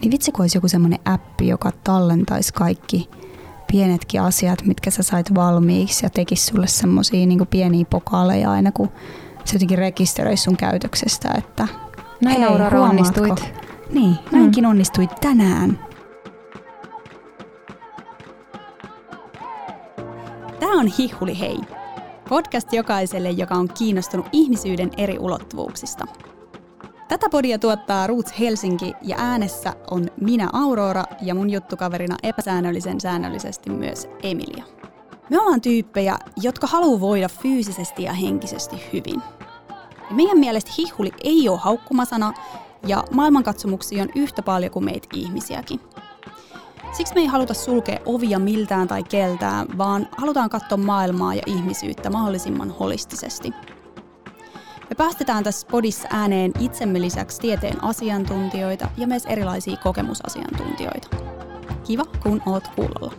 Niin vitsi, kun olisi joku semmoinen appi, joka tallentaisi kaikki pienetkin asiat, mitkä sä sait valmiiksi ja tekisi sulle semmoisia niin pieniä pokaaleja aina, kun se jotenkin rekisteröisi sun käytöksestä, että näin hei, Aurora onnistuit. Niin, näinkin mm. onnistuit tänään. Tämä on Hihuli Hei. Podcast jokaiselle, joka on kiinnostunut ihmisyyden eri ulottuvuuksista – Tätä podia tuottaa Roots Helsinki ja äänessä on minä Aurora ja mun juttukaverina epäsäännöllisen säännöllisesti myös Emilia. Me ollaan tyyppejä, jotka haluaa voida fyysisesti ja henkisesti hyvin. Ja meidän mielestä hihuli ei ole haukkumasana ja maailmankatsomuksia on yhtä paljon kuin meitä ihmisiäkin. Siksi me ei haluta sulkea ovia miltään tai keltään, vaan halutaan katsoa maailmaa ja ihmisyyttä mahdollisimman holistisesti – me päästetään tässä podissa ääneen itsemme lisäksi tieteen asiantuntijoita ja myös erilaisia kokemusasiantuntijoita. Kiva, kun oot kuulolla.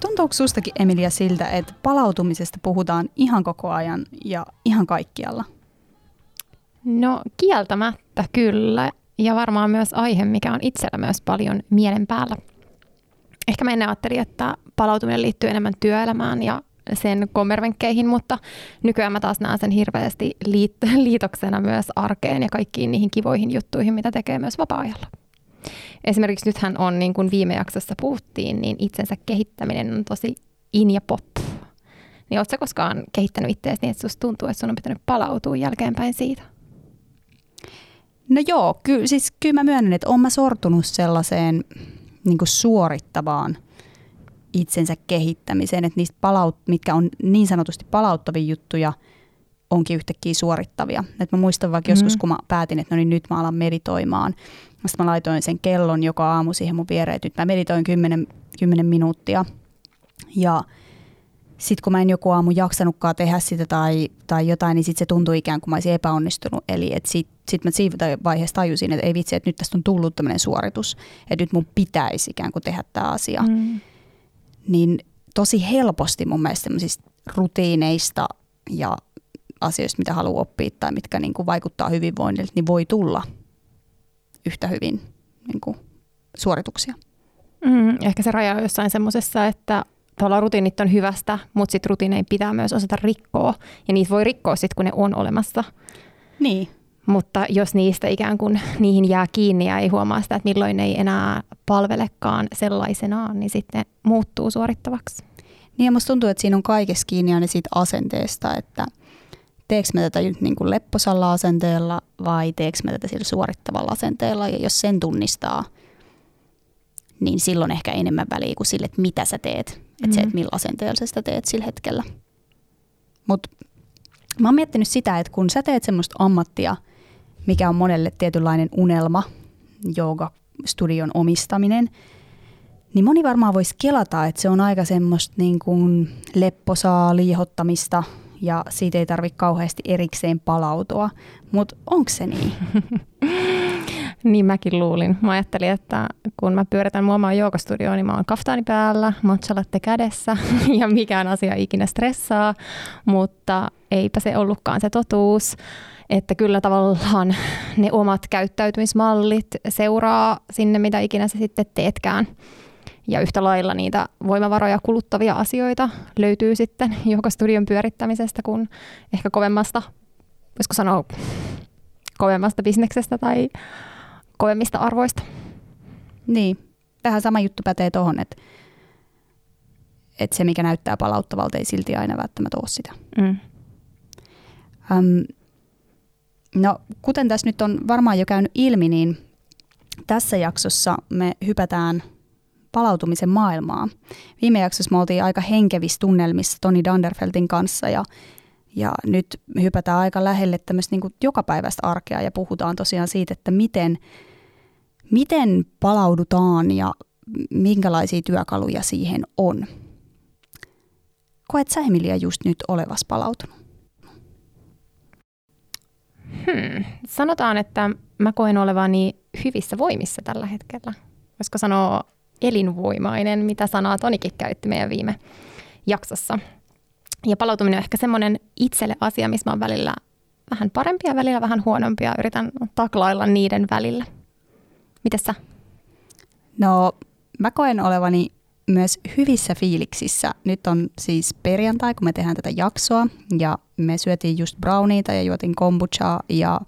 Tuntuuko sustakin Emilia siltä, että palautumisesta puhutaan ihan koko ajan ja ihan kaikkialla? No kieltämättä kyllä. Ja varmaan myös aihe, mikä on itsellä myös paljon mielen päällä ehkä mä ennen ajattelin, että palautuminen liittyy enemmän työelämään ja sen kommervenkkeihin, mutta nykyään mä taas näen sen hirveästi liit- liitoksena myös arkeen ja kaikkiin niihin kivoihin juttuihin, mitä tekee myös vapaa-ajalla. Esimerkiksi nythän on, niin kuin viime jaksossa puhuttiin, niin itsensä kehittäminen on tosi in ja pop. Niin ootko koskaan kehittänyt itseäsi niin, että susta tuntuu, että sun on pitänyt palautua jälkeenpäin siitä? No joo, ky- siis kyllä mä myönnän, että oon mä sortunut sellaiseen niin kuin suorittavaan itsensä kehittämiseen, että niistä palaut, mitkä on niin sanotusti palauttavia juttuja, onkin yhtäkkiä suorittavia. Et mä muistan vaikka mm. joskus, kun mä päätin, että no niin nyt mä alan meditoimaan. Sitten mä laitoin sen kellon joka aamu siihen mun viereen, että nyt mä meditoin 10, 10 minuuttia. Ja sitten kun mä en joku aamu jaksanutkaan tehdä sitä tai, tai jotain, niin sitten se tuntui ikään kuin mä olisin epäonnistunut. Eli sitten sit mä siinä vaiheessa tajusin, että ei vitsi, että nyt tästä on tullut tämmöinen suoritus, että nyt mun pitäisi ikään kuin tehdä tämä asia. Mm. Niin tosi helposti mun mielestä semmoisista rutiineista ja asioista, mitä haluaa oppia tai mitkä niin kuin vaikuttaa hyvinvoinnille, niin voi tulla yhtä hyvin niin kuin suorituksia. Mm, ehkä se raja on jossain semmoisessa, että tavallaan rutiinit on hyvästä, mutta sitten rutiinein pitää myös osata rikkoa. Ja niitä voi rikkoa sitten, kun ne on olemassa. Niin. Mutta jos niistä ikään kuin niihin jää kiinni ja ei huomaa sitä, että milloin ne ei enää palvelekaan sellaisenaan, niin sitten muuttuu suorittavaksi. Niin ja musta tuntuu, että siinä on kaikessa kiinni aina siitä asenteesta, että teekö mä tätä nyt niin kuin lepposalla asenteella vai teekö mä tätä sillä suorittavalla asenteella. Ja jos sen tunnistaa, niin silloin ehkä enemmän väliä kuin sille, että mitä sä teet. Että se, että millä asenteella sä sitä teet sillä hetkellä. Mutta mä oon miettinyt sitä, että kun sä teet semmoista ammattia, mikä on monelle tietynlainen unelma, studion omistaminen, niin moni varmaan voisi kelata, että se on aika semmoista niin kuin lepposaa liihottamista ja siitä ei tarvitse kauheasti erikseen palautua. Mutta onko se niin? Niin mäkin luulin. Mä ajattelin, että kun mä pyöritän mua omaa joogastudioon, niin mä oon kaftaani päällä, matchalatte kädessä ja mikään asia ikinä stressaa, mutta eipä se ollutkaan se totuus että kyllä tavallaan ne omat käyttäytymismallit seuraa sinne, mitä ikinä sä sitten teetkään. Ja yhtä lailla niitä voimavaroja kuluttavia asioita löytyy sitten joka studion pyörittämisestä kuin ehkä kovemmasta, voisiko sanoa, kovemmasta bisneksestä tai kovemmista arvoista. Niin, vähän sama juttu pätee tuohon, että, että se mikä näyttää palauttavalta ei silti aina välttämättä ole sitä. Mm. Um, no, kuten tässä nyt on varmaan jo käynyt ilmi, niin tässä jaksossa me hypätään palautumisen maailmaa. Viime jaksossa me oltiin aika henkevissä tunnelmissa Toni Danderfeltin kanssa ja, ja nyt hypätään aika lähelle tämmöistä niin jokapäiväistä arkea ja puhutaan tosiaan siitä, että miten – Miten palaudutaan ja minkälaisia työkaluja siihen on? Koet sä Emilia just nyt olevas palautunut? Hmm. Sanotaan, että mä koen olevani hyvissä voimissa tällä hetkellä. Voisiko sanoa elinvoimainen, mitä sanaa Tonikin käytti meidän viime jaksossa. Ja palautuminen on ehkä semmoinen itselle asia, missä mä oon välillä vähän parempia, välillä vähän huonompia. Yritän taklailla niiden välillä. Mitäs sä? No, mä koen olevani myös hyvissä fiiliksissä. Nyt on siis perjantai, kun me tehdään tätä jaksoa ja me syötiin just browniita ja juotiin kombuchaa ja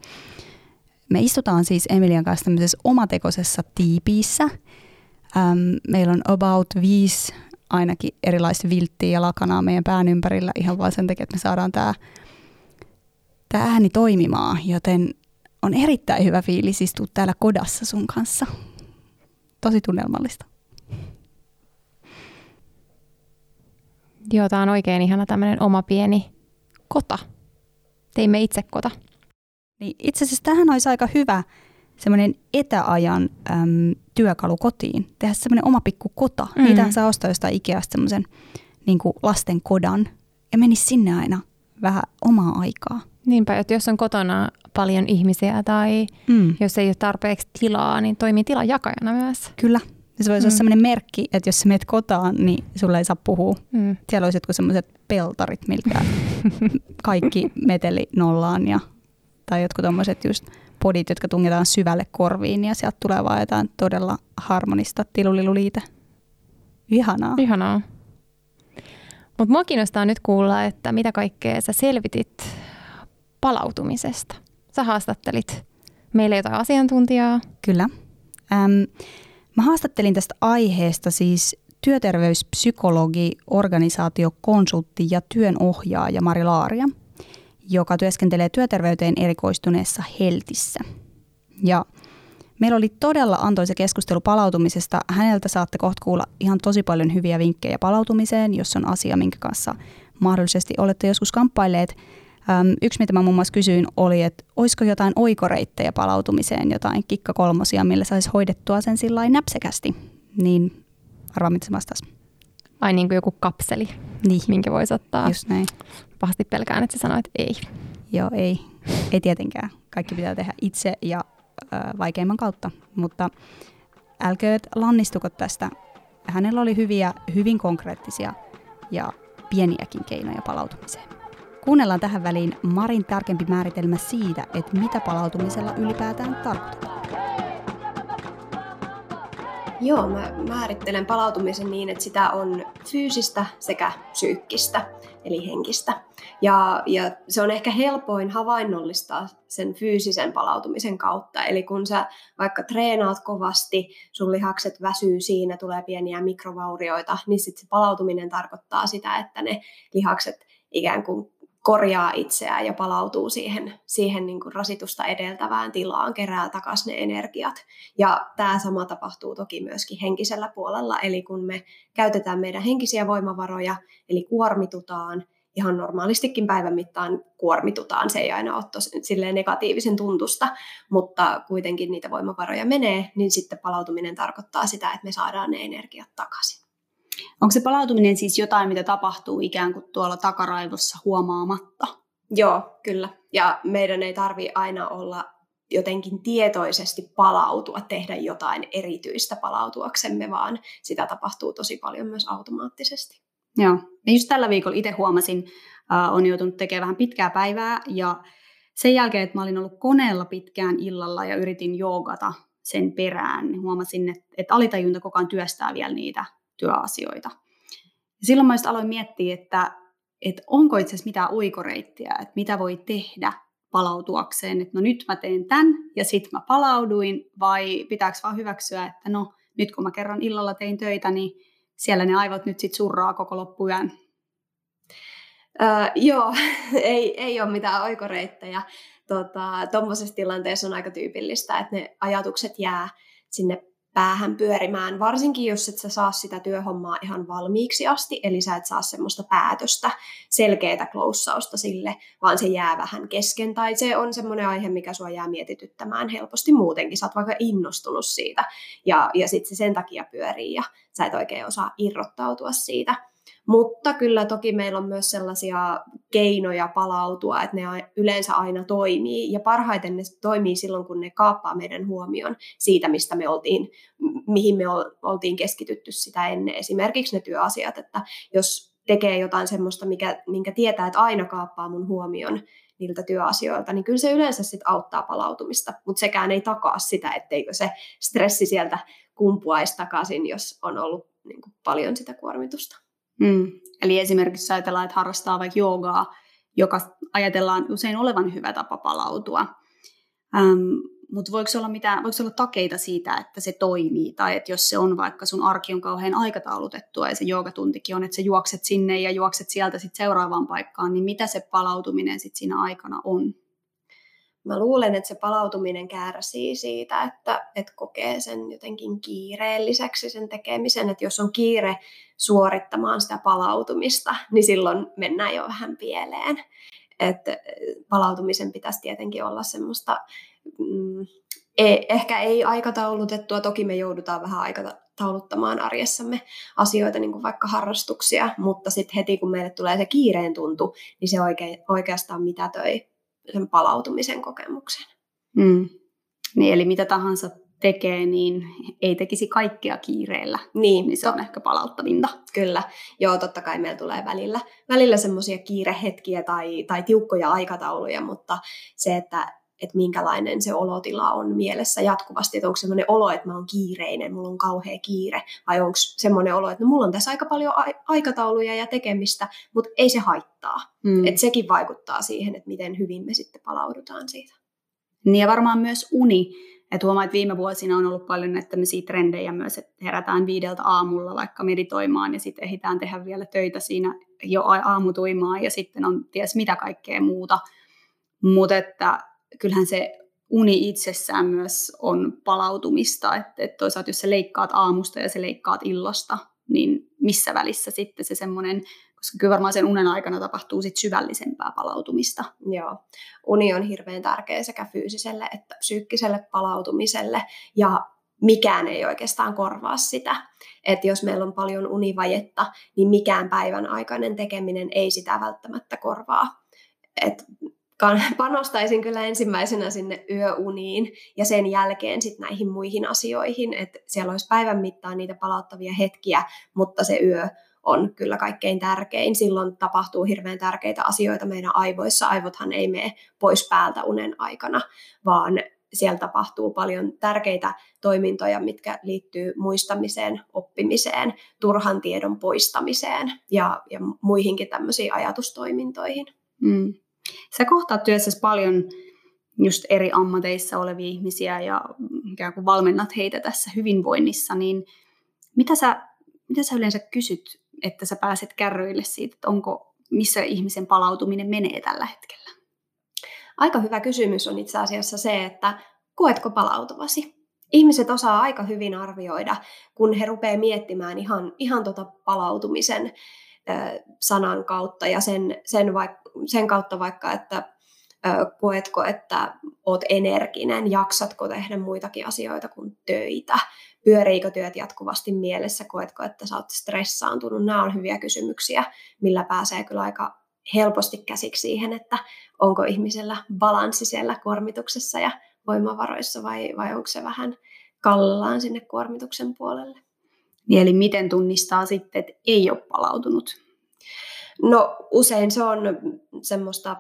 me istutaan siis Emilian kanssa tämmöisessä omatekoisessa tiipiissä. Ähm, meillä on about viisi ainakin erilaista vilttiä ja lakanaa meidän pään ympärillä ihan vain sen takia, että me saadaan tämä ääni toimimaan, joten on erittäin hyvä fiilis istua täällä kodassa sun kanssa. Tosi tunnelmallista. Joo, tämä on oikein ihana tämmöinen oma pieni kota. Teimme itse kota. Niin itse asiassa tähän olisi aika hyvä semmoinen etäajan äm, työkalu kotiin. Tehdä semmoinen oma pikku kota. Mm. Niitä saa ostaa jostain Ikeasta semmoisen niin lasten kodan ja menisi sinne aina vähän omaa aikaa. Niinpä, että jos on kotona paljon ihmisiä tai mm. jos ei ole tarpeeksi tilaa, niin toimii tilajakajana myös. Kyllä. Se voisi mm. olla sellainen merkki, että jos sä menet kotaan, niin sulle ei saa puhua. Mm. Siellä olisi jotkut sellaiset peltarit, miltä kaikki meteli nollaan ja, tai jotkut tommoset just podit, jotka tungetaan syvälle korviin ja sieltä tulee vaan jotain todella harmonista tiluliluliite. Ihanaa. Ihanaa. Mutta mua kiinnostaa nyt kuulla, että mitä kaikkea sä selvitit palautumisesta. Sä haastattelit meille jotain asiantuntijaa. Kyllä. Ähm, mä haastattelin tästä aiheesta siis työterveyspsykologi, organisaatiokonsultti ja työnohjaaja Mari Laaria, joka työskentelee työterveyteen erikoistuneessa Heltissä. Ja meillä oli todella antoisa keskustelu palautumisesta. Häneltä saatte kohta kuulla ihan tosi paljon hyviä vinkkejä palautumiseen, jos on asia, minkä kanssa mahdollisesti olette joskus kamppailleet – Öm, yksi, mitä mä muun muassa kysyin, oli, että olisiko jotain oikoreittejä palautumiseen, jotain kikka kolmosia, millä saisi hoidettua sen sillä näpsekästi. Niin arvaa, mitä se vastasi. Ai niin kuin joku kapseli, niin. minkä voisi ottaa. Just näin. Pahasti pelkään, että sä sanoit ei. Joo, ei. Ei tietenkään. Kaikki pitää tehdä itse ja ö, vaikeimman kautta. Mutta älkööt lannistuko tästä. Hänellä oli hyviä, hyvin konkreettisia ja pieniäkin keinoja palautumiseen. Kuunnellaan tähän väliin Marin tarkempi määritelmä siitä, että mitä palautumisella ylipäätään tarkoitetaan. Joo, mä määrittelen palautumisen niin, että sitä on fyysistä sekä psyykkistä, eli henkistä. Ja, ja se on ehkä helpoin havainnollistaa sen fyysisen palautumisen kautta. Eli kun sä vaikka treenaat kovasti, sun lihakset väsyy siinä, tulee pieniä mikrovaurioita, niin sitten se palautuminen tarkoittaa sitä, että ne lihakset ikään kuin korjaa itseään ja palautuu siihen, siihen niin kuin rasitusta edeltävään tilaan, kerää takaisin ne energiat. Ja tämä sama tapahtuu toki myöskin henkisellä puolella, eli kun me käytetään meidän henkisiä voimavaroja, eli kuormitutaan, ihan normaalistikin päivän mittaan kuormitutaan, se ei aina ole tos, silleen negatiivisen tuntusta, mutta kuitenkin niitä voimavaroja menee, niin sitten palautuminen tarkoittaa sitä, että me saadaan ne energiat takaisin. Onko se palautuminen siis jotain, mitä tapahtuu ikään kuin tuolla takaraivossa huomaamatta? Joo, kyllä. Ja meidän ei tarvi aina olla jotenkin tietoisesti palautua, tehdä jotain erityistä palautuaksemme, vaan sitä tapahtuu tosi paljon myös automaattisesti. Joo. Ja just tällä viikolla itse huomasin, äh, on joutunut tekemään vähän pitkää päivää ja sen jälkeen, että mä olin ollut koneella pitkään illalla ja yritin joogata sen perään, niin huomasin, että, että alitajunta koko ajan työstää vielä niitä työasioita. Ja silloin mä aloin miettiä, että, että onko itse asiassa mitään oikoreittiä, että mitä voi tehdä palautuakseen, että no nyt mä teen tämän ja sitten mä palauduin, vai pitääkö vaan hyväksyä, että no nyt kun mä kerran illalla tein töitä, niin siellä ne aivot nyt sitten surraa koko loppuyön. Öö, joo, ei, ei ole mitään oikoreittejä. Tuommoisessa tota, tilanteessa on aika tyypillistä, että ne ajatukset jää sinne päähän pyörimään, varsinkin jos et sä saa sitä työhommaa ihan valmiiksi asti, eli sä et saa semmoista päätöstä, selkeää kloussausta sille, vaan se jää vähän kesken, tai se on semmoinen aihe, mikä sua jää mietityttämään helposti muutenkin, sä oot vaikka innostunut siitä, ja, ja sitten se sen takia pyörii, ja sä et oikein osaa irrottautua siitä. Mutta kyllä toki meillä on myös sellaisia keinoja palautua, että ne yleensä aina toimii. Ja parhaiten ne toimii silloin, kun ne kaappaa meidän huomion siitä, mistä me oltiin, mihin me oltiin keskitytty sitä ennen. Esimerkiksi ne työasiat, että jos tekee jotain semmoista, mikä, minkä tietää, että aina kaappaa mun huomion niiltä työasioilta, niin kyllä se yleensä sit auttaa palautumista, mutta sekään ei takaa sitä, etteikö se stressi sieltä kumpuaisi takaisin, jos on ollut niin kuin, paljon sitä kuormitusta. Mm. Eli esimerkiksi ajatellaan, että harrastaa vaikka joogaa, joka ajatellaan usein olevan hyvä tapa palautua. Ähm, mutta voiko olla, mitään, voiko olla takeita siitä, että se toimii? Tai että jos se on vaikka sun arki on kauhean aikataulutettua ja se joogatuntikin on, että sä juokset sinne ja juokset sieltä sit seuraavaan paikkaan, niin mitä se palautuminen sitten siinä aikana on? Mä luulen, että se palautuminen kärsii siitä, että, että kokee sen jotenkin kiireelliseksi sen tekemisen. Että jos on kiire suorittamaan sitä palautumista, niin silloin mennään jo vähän pieleen. Että palautumisen pitäisi tietenkin olla semmoista mm, ei, ehkä ei aikataulutettua, toki me joudutaan vähän aikatauluttamaan arjessamme asioita, niin kuin vaikka harrastuksia, mutta sitten heti kun meille tulee se kiireen tuntu, niin se oike, oikeastaan mitätöi sen palautumisen kokemuksen. Mm. Niin, eli mitä tahansa tekee, niin ei tekisi kaikkea kiireellä. Niin, niin se on ehkä palauttavinta. Kyllä. Joo, totta kai meillä tulee välillä, välillä semmoisia kiirehetkiä tai, tai tiukkoja aikatauluja, mutta se, että että minkälainen se olotila on mielessä jatkuvasti, että onko semmoinen olo, että mä oon kiireinen, mulla on kauhea kiire, vai onko semmoinen olo, että no, mulla on tässä aika paljon aikatauluja ja tekemistä, mutta ei se haittaa. Mm. Että sekin vaikuttaa siihen, että miten hyvin me sitten palaudutaan siitä. Niin ja varmaan myös uni, että huomaa, että viime vuosina on ollut paljon näitä tämmöisiä trendejä myös, että herätään viideltä aamulla vaikka meditoimaan ja sitten ehditään tehdä vielä töitä siinä jo aamutuimaan ja sitten on ties mitä kaikkea muuta. Mutta että kyllähän se uni itsessään myös on palautumista, että, että toisaalta jos sä leikkaat aamusta ja sä leikkaat illasta, niin missä välissä sitten se semmoinen, koska kyllä varmaan sen unen aikana tapahtuu sit syvällisempää palautumista. Joo, uni on hirveän tärkeä sekä fyysiselle että psyykkiselle palautumiselle ja mikään ei oikeastaan korvaa sitä. Että jos meillä on paljon univajetta, niin mikään päivän aikainen tekeminen ei sitä välttämättä korvaa. Et panostaisin kyllä ensimmäisenä sinne yöuniin ja sen jälkeen sitten näihin muihin asioihin, että siellä olisi päivän mittaan niitä palauttavia hetkiä, mutta se yö on kyllä kaikkein tärkein. Silloin tapahtuu hirveän tärkeitä asioita meidän aivoissa. Aivothan ei mene pois päältä unen aikana, vaan siellä tapahtuu paljon tärkeitä toimintoja, mitkä liittyy muistamiseen, oppimiseen, turhan tiedon poistamiseen ja, ja muihinkin tämmöisiin ajatustoimintoihin. Mm. Sä kohtaat työssäsi paljon just eri ammateissa olevia ihmisiä ja ikään kuin valmennat heitä tässä hyvinvoinnissa, niin mitä sä, mitä sä yleensä kysyt, että sä pääset kärryille siitä, että onko, missä ihmisen palautuminen menee tällä hetkellä? Aika hyvä kysymys on itse asiassa se, että koetko palautuvasi? Ihmiset osaa aika hyvin arvioida, kun he rupeaa miettimään ihan, ihan tota palautumisen sanan kautta ja sen, sen, vaik- sen kautta vaikka, että koetko, että oot energinen, jaksatko tehdä muitakin asioita kuin töitä, pyöriikö työt jatkuvasti mielessä, koetko, että sä oot stressaantunut. Nämä on hyviä kysymyksiä, millä pääsee kyllä aika helposti käsiksi siihen, että onko ihmisellä balanssi siellä kuormituksessa ja voimavaroissa vai, vai onko se vähän kallellaan sinne kuormituksen puolelle. Niin eli miten tunnistaa sitten, että ei ole palautunut? No usein se on semmoista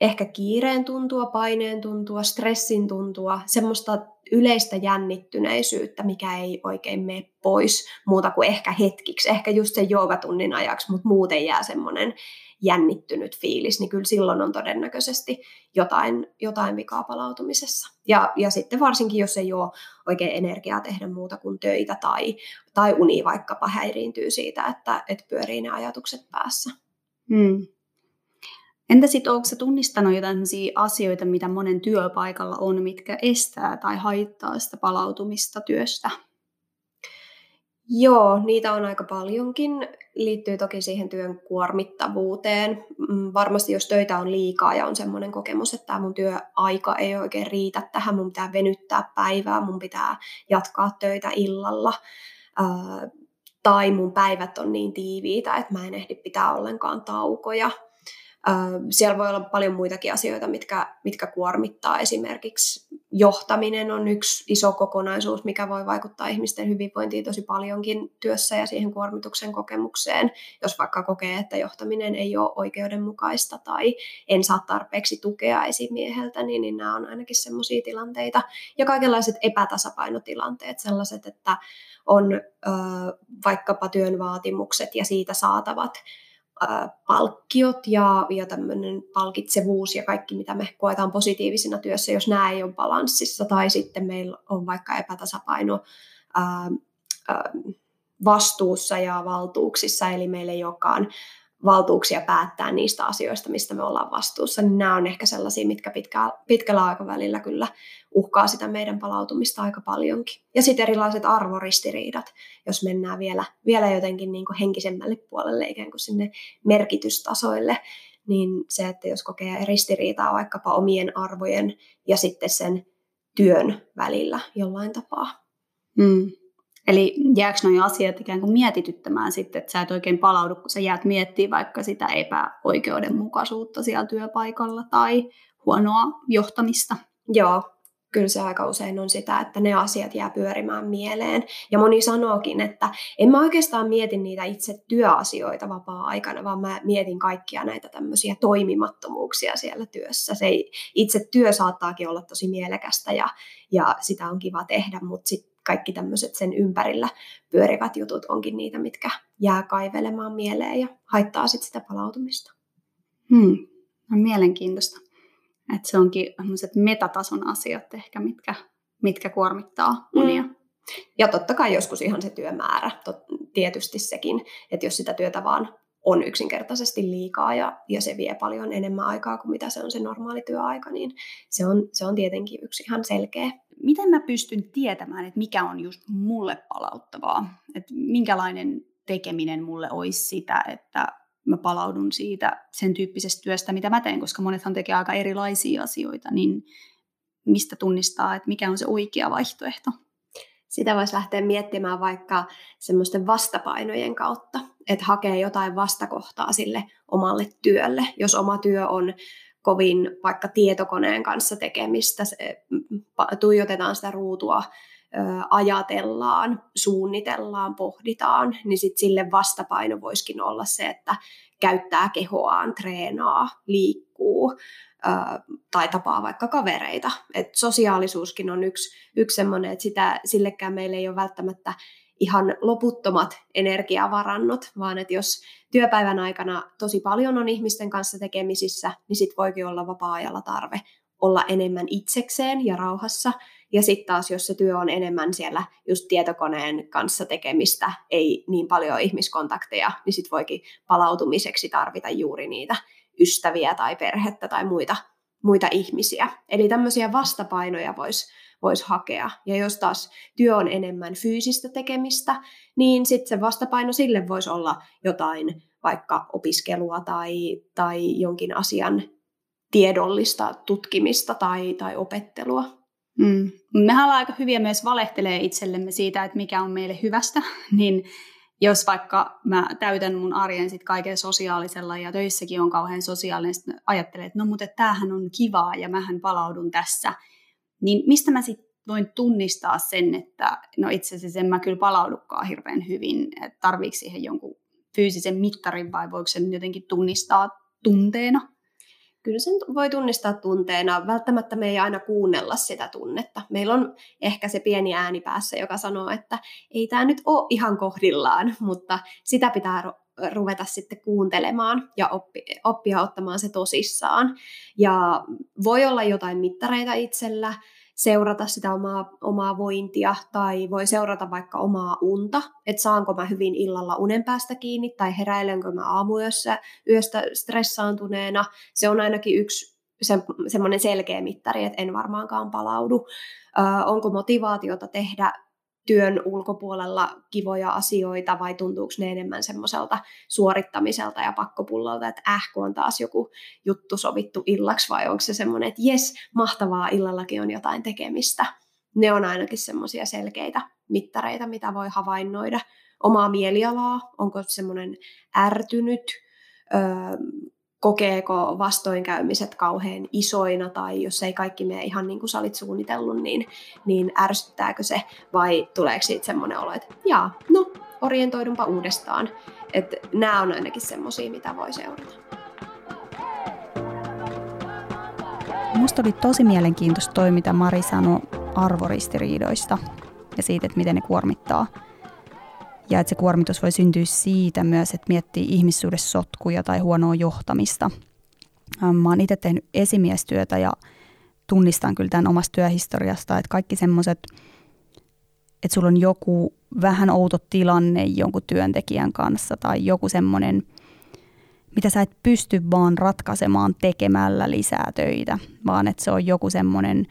ehkä kiireen tuntua, paineen tuntua, stressin tuntua, semmoista yleistä jännittyneisyyttä, mikä ei oikein mene pois muuta kuin ehkä hetkiksi, ehkä just sen joogatunnin ajaksi, mutta muuten jää semmoinen jännittynyt fiilis, niin kyllä silloin on todennäköisesti jotain, jotain vikaa palautumisessa. Ja, ja sitten varsinkin, jos ei ole oikein energiaa tehdä muuta kuin töitä tai, tai uni vaikkapa häiriintyy siitä, että, että pyörii ne ajatukset päässä. Hmm. Entä sitten, onko tunnistanut jotain asioita, mitä monen työpaikalla on, mitkä estää tai haittaa sitä palautumista työstä? Joo, niitä on aika paljonkin. Liittyy toki siihen työn kuormittavuuteen. Mm, varmasti jos töitä on liikaa ja on semmoinen kokemus, että mun työaika ei oikein riitä tähän, mun pitää venyttää päivää, mun pitää jatkaa töitä illalla. tai mun päivät on niin tiiviitä, että mä en ehdi pitää ollenkaan taukoja Siellä voi olla paljon muitakin asioita, mitkä, mitkä kuormittaa. Esimerkiksi johtaminen on yksi iso kokonaisuus, mikä voi vaikuttaa ihmisten hyvinvointiin tosi paljonkin työssä ja siihen kuormituksen kokemukseen. Jos vaikka kokee, että johtaminen ei ole oikeudenmukaista tai en saa tarpeeksi tukea esimieheltä, niin, niin nämä on ainakin sellaisia tilanteita. Ja kaikenlaiset epätasapainotilanteet, sellaiset, että on ö, vaikkapa työn vaatimukset ja siitä saatavat palkkiot ja, ja tämmöinen palkitsevuus ja kaikki, mitä me koetaan positiivisena työssä, jos nämä ei ole balanssissa tai sitten meillä on vaikka epätasapaino ää, ää, vastuussa ja valtuuksissa, eli meillä ei olekaan valtuuksia päättää niistä asioista, mistä me ollaan vastuussa, niin nämä on ehkä sellaisia, mitkä pitkä, pitkällä aikavälillä kyllä uhkaa sitä meidän palautumista aika paljonkin. Ja sitten erilaiset arvoristiriidat, jos mennään vielä, vielä jotenkin niin kuin henkisemmälle puolelle, ikään kuin sinne merkitystasoille, niin se, että jos kokee ristiriitaa vaikkapa omien arvojen ja sitten sen työn välillä jollain tapaa. Mm. Eli jääkö nuo asiat ikään kuin mietityttämään sitten, että sä et oikein palaudu, kun sä jäät miettimään vaikka sitä epäoikeudenmukaisuutta siellä työpaikalla tai huonoa johtamista? Joo, kyllä se aika usein on sitä, että ne asiat jää pyörimään mieleen. Ja moni sanookin, että en mä oikeastaan mieti niitä itse työasioita vapaa-aikana, vaan mä mietin kaikkia näitä tämmöisiä toimimattomuuksia siellä työssä. Se itse työ saattaakin olla tosi mielekästä ja, ja sitä on kiva tehdä, mutta sitten kaikki tämmöiset sen ympärillä pyörivät jutut onkin niitä, mitkä jää kaivelemaan mieleen ja haittaa sitten sitä palautumista. Hmm. On mielenkiintoista. Että se onkin metatason asiat ehkä, mitkä, mitkä kuormittaa monia. Mm. Ja totta kai joskus ihan se työmäärä, tot, tietysti sekin, että jos sitä työtä vaan on yksinkertaisesti liikaa ja, ja se vie paljon enemmän aikaa kuin mitä se on se normaali työaika, niin se on, se on tietenkin yksi ihan selkeä miten mä pystyn tietämään, että mikä on just mulle palauttavaa? Että minkälainen tekeminen mulle olisi sitä, että mä palaudun siitä sen tyyppisestä työstä, mitä mä teen, koska monethan tekee aika erilaisia asioita, niin mistä tunnistaa, että mikä on se oikea vaihtoehto? Sitä voisi lähteä miettimään vaikka semmoisten vastapainojen kautta, että hakee jotain vastakohtaa sille omalle työlle. Jos oma työ on kovin vaikka tietokoneen kanssa tekemistä, se, tuijotetaan sitä ruutua, ajatellaan, suunnitellaan, pohditaan, niin sitten sille vastapaino voisikin olla se, että käyttää kehoaan, treenaa, liikkuu tai tapaa vaikka kavereita. Et sosiaalisuuskin on yksi, yksi semmoinen, että sitä, sillekään meillä ei ole välttämättä ihan loputtomat energiavarannot, vaan että jos työpäivän aikana tosi paljon on ihmisten kanssa tekemisissä, niin sitten voikin olla vapaa-ajalla tarve olla enemmän itsekseen ja rauhassa. Ja sitten taas, jos se työ on enemmän siellä just tietokoneen kanssa tekemistä, ei niin paljon ihmiskontakteja, niin sitten voikin palautumiseksi tarvita juuri niitä ystäviä tai perhettä tai muita, muita ihmisiä. Eli tämmöisiä vastapainoja voisi voisi hakea. Ja jos taas työ on enemmän fyysistä tekemistä, niin sitten se vastapaino sille voisi olla jotain vaikka opiskelua tai, tai jonkin asian tiedollista tutkimista tai, tai opettelua. Mm. Mehän ollaan aika hyviä myös valehtelee itsellemme siitä, että mikä on meille hyvästä, niin jos vaikka mä täytän mun arjen sit kaiken sosiaalisella ja töissäkin on kauhean sosiaalinen, sitten ajattelen, että no mutta tämähän on kivaa ja mähän palaudun tässä, niin mistä mä sitten voin tunnistaa sen, että no itse asiassa en mä kyllä palaudukaan hirveän hyvin, että tarviiko siihen jonkun fyysisen mittarin vai voiko sen jotenkin tunnistaa tunteena? Kyllä sen voi tunnistaa tunteena. Välttämättä me ei aina kuunnella sitä tunnetta. Meillä on ehkä se pieni ääni päässä, joka sanoo, että ei tämä nyt ole ihan kohdillaan, mutta sitä pitää ruveta sitten kuuntelemaan ja oppi, oppia ottamaan se tosissaan. Ja voi olla jotain mittareita itsellä, seurata sitä omaa, omaa vointia tai voi seurata vaikka omaa unta, että saanko mä hyvin illalla unen päästä kiinni tai heräilenkö mä aamuyössä yöstä stressaantuneena. Se on ainakin yksi se, semmoinen selkeä mittari, että en varmaankaan palaudu. Ö, onko motivaatiota tehdä työn ulkopuolella kivoja asioita vai tuntuuko ne enemmän semmoiselta suorittamiselta ja pakkopullolta, että äh, kun on taas joku juttu sovittu illaksi vai onko se semmoinen, että jes, mahtavaa, illallakin on jotain tekemistä. Ne on ainakin semmoisia selkeitä mittareita, mitä voi havainnoida. Omaa mielialaa, onko semmoinen ärtynyt, öö, kokeeko vastoinkäymiset kauhean isoina tai jos ei kaikki mene ihan niin kuin sä olit suunnitellut, niin, niin ärsyttääkö se vai tuleeko siitä semmoinen olo, että jaa, no orientoidunpa uudestaan. Että nämä on ainakin semmoisia, mitä voi seurata. Musta oli tosi mielenkiintoista toi, mitä Mari sanoi arvoristiriidoista ja siitä, että miten ne kuormittaa. Ja että se kuormitus voi syntyä siitä myös, että miettii ihmissuudessotkuja tai huonoa johtamista. Ähm, mä oon itse tehnyt esimiestyötä ja tunnistan kyllä tämän omasta työhistoriasta, että kaikki semmoiset, että sulla on joku vähän outo tilanne jonkun työntekijän kanssa tai joku semmoinen, mitä sä et pysty vaan ratkaisemaan tekemällä lisää töitä, vaan että se on joku semmoinen